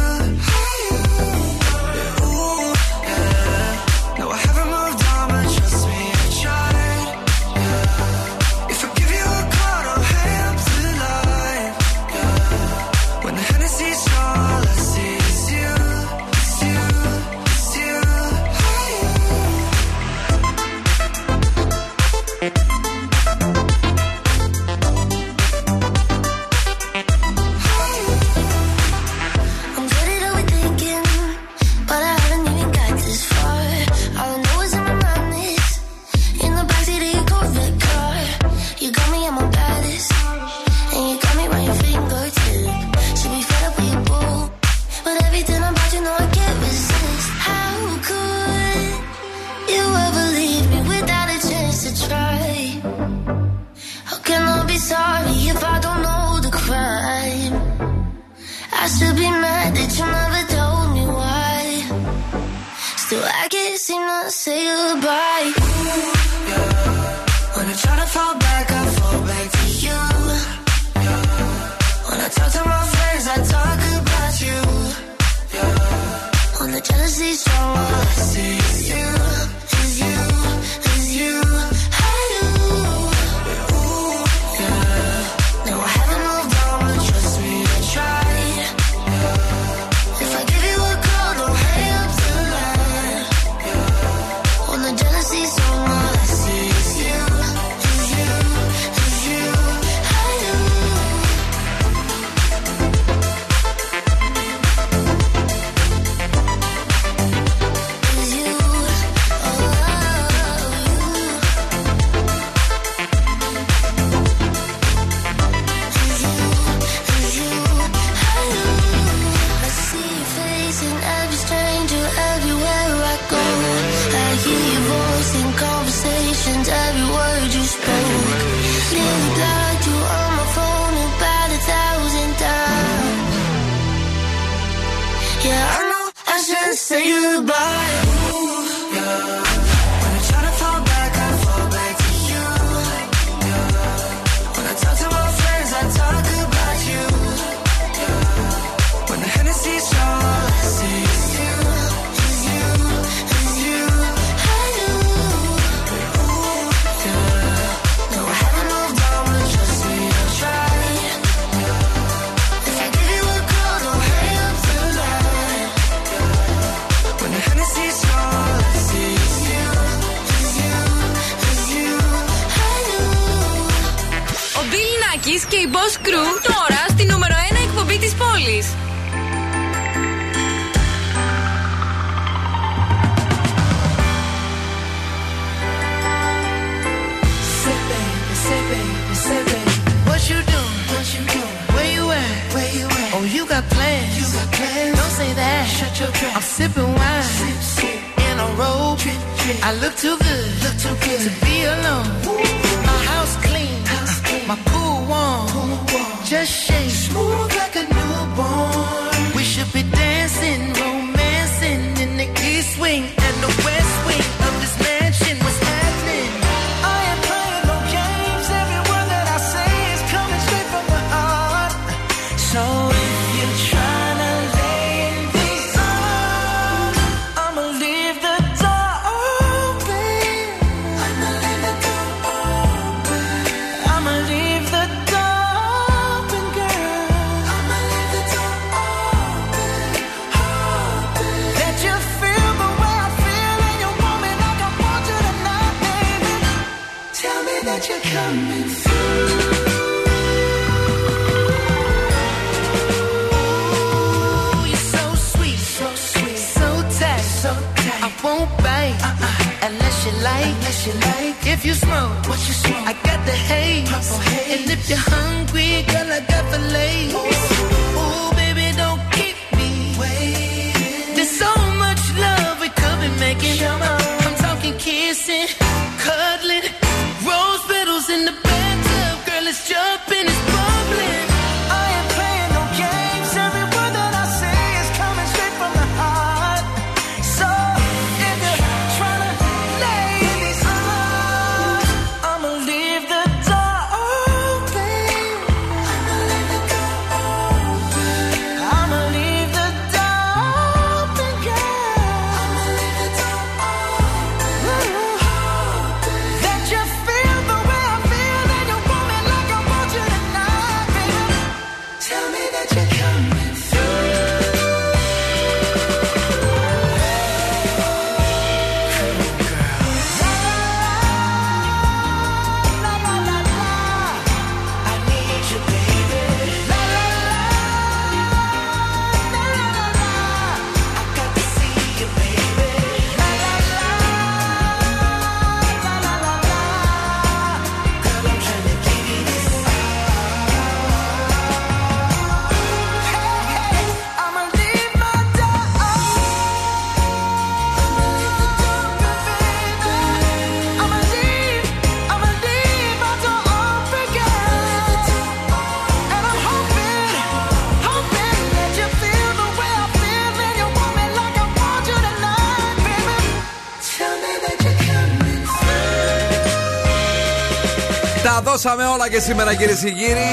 Δώσαμε όλα και σήμερα κυρίες και κύριοι.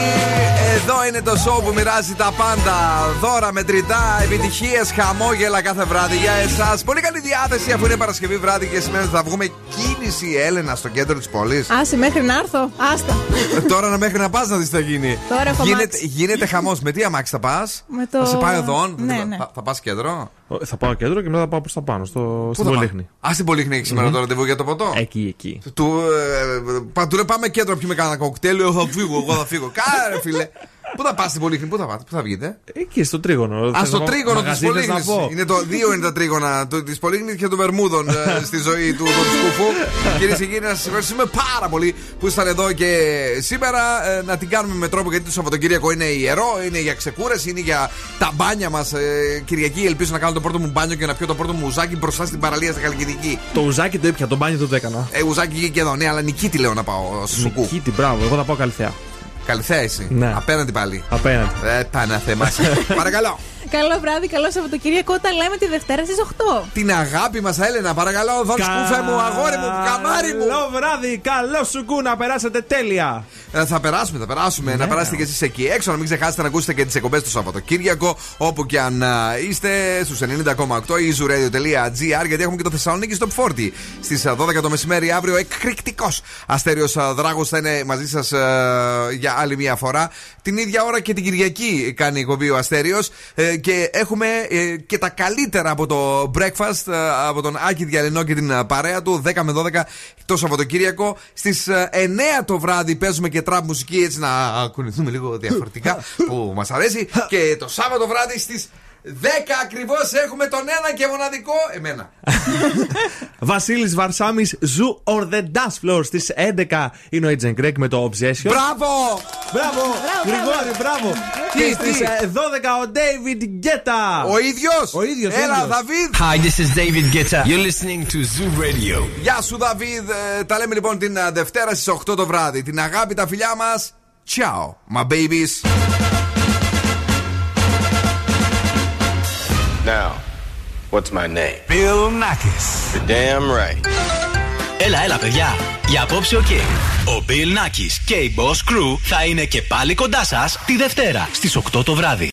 Εδώ είναι το show που μοιράζει τα πάντα. Δώρα, μετρητά, επιτυχίες, χαμόγελα κάθε βράδυ για εσάς. Πολύ καλή διάθεση αφού είναι Παρασκευή βράδυ και σημαίνει ότι θα βγούμε κίνηση Έλενα στο κέντρο της πόλης. Άσε μέχρι να έρθω. Άστα. Τώρα να μέχρι να πας να δεις τι θα γίνει. Τώρα έχω γίνεται αμάξι. γίνεται χαμός. Με τι αμάξι θα πας, Με το- Θα σε πάει οδόν, Ναι, θα, ναι. θα, θα πας κέντρο; Ε, Θα πάω κέντρο και μετά θα πάω προς τα πάνω, στο, στην θα πά- Πολύχνη. Α, στην Πολύχνη έχεις σήμερα Μμμ. το ραντεβού για το ποτό; Εκεί, εκεί. Του, ε, πα- του λέει πάμε κέντρο, πιούμε κανένα κοκτέιλ. Εγώ θα φύγω, εγώ θα φύγω. Κάρε, φίλε. Πού θα πας στην Πολύχνη, πού θα πάτε, πού θα βγείτε; Εκεί στο τρίγωνο. Α, Θες στο να πάω- τρίγωνο της μαγαζί θες Πολύχνης. να πω. Είναι το δύο είναι τα τρίγωνα της Πολύχνης και των Βερμούδων ε, [laughs] στη ζωή του, του σκουφού. Κυρίες και κύριοι, να σας ευχαριστούμε πάρα πολύ που ήσταν εδώ και σήμερα. Ε, να την κάνουμε με τρόπο γιατί το Σαββατοκύριακο είναι ιερό, είναι για ξεκούραση, είναι για τα μπάνια μας. Ε, Κυριακή ελπίζω να κάνω το πρώτο μου μπάνιο και να πιω το πρώτο μου ουζάκι μπροστά στην παραλία στα Χαλκιδική. Το ουζάκι το έπια, το μπάνιο δεν το έκανα. Ε, ουζάκι και εδώ, ναι, αλλά νικήτη λέω να πάω στο σουκού. Νικήτη, μπράβο, εγώ θα πάω καλυθέα. Καλυθέα εσύ. Ναι. Απέναντι πάλι. Απέναντι. Ε, Παναθεμάσαι. [laughs] Παρακαλώ. Καλό βράδυ, καλό Σαββατοκύριακο. Τα λέμε τη Δευτέρα στις 8. Την αγάπη μας, Έλενα, παρακαλώ, δώσ' κούφε μου, αγόρι μου, καμάρι μου. Καλό βράδυ, καλό σου κου να περάσετε τέλεια. Ε, θα περάσουμε, θα περάσουμε. Να περάσετε και εσείς εκεί έξω. Να μην ξεχάσετε να ακούσετε και τις εκπομπές του Σαββατοκύριακο. Όπου και αν α, είστε, στους 90,8 ή zooradio.gr. Γιατί έχουμε και το Θεσσαλονίκη Top 40. Στις 12 το μεσημέρι αύριο, εκρηκτικός αστέριος Δράγος θα είναι μαζί σας για άλλη μία φορά. Την ίδια ώρα και την Κυριακή κάνει η εκπομπή ο Αστέριος. Και έχουμε ε, και τα καλύτερα από το breakfast ε, από τον Άκη Διαλυνό και την ε, παρέα του 10 με 12 το Σαββατοκύριακο. Στις 9 το βράδυ παίζουμε και τραπ μουσική έτσι να κουνηθούμε λίγο διαφορετικά [laughs] που μας αρέσει. και το Σάββατο βράδυ στις 10 ακριβώς έχουμε τον ένα και μοναδικό εμένα. [laughs] Βασίλης Βαρσάμι, Zoo or the Dance Floor στις 11 είναι ο Agent Greg με το Obsession. Μπράβο! Μπράβο! Γρηγόρη, μπράβο! Και στις 12 ο David Guetta. Ο ίδιος! Ο ίδιος. Έλα, Δαβίδ! Hi, this is David Guetta. You're listening to Zoo Radio. Γεια σου, Δαβίδ. Ε, Τα λέμε λοιπόν την ε, Δευτέρα στις 8 το βράδυ. Την αγάπη, τα φιλιά μας. Ciao, my babies. Now, what's my name? Bill Nackis. You're damn right. Έλα, έλα, παιδιά. Για απόψε ο King. Ο Bill Nackis και η Boss Crew θα είναι και πάλι κοντά σας τη Δευτέρα στις 8 το βράδυ.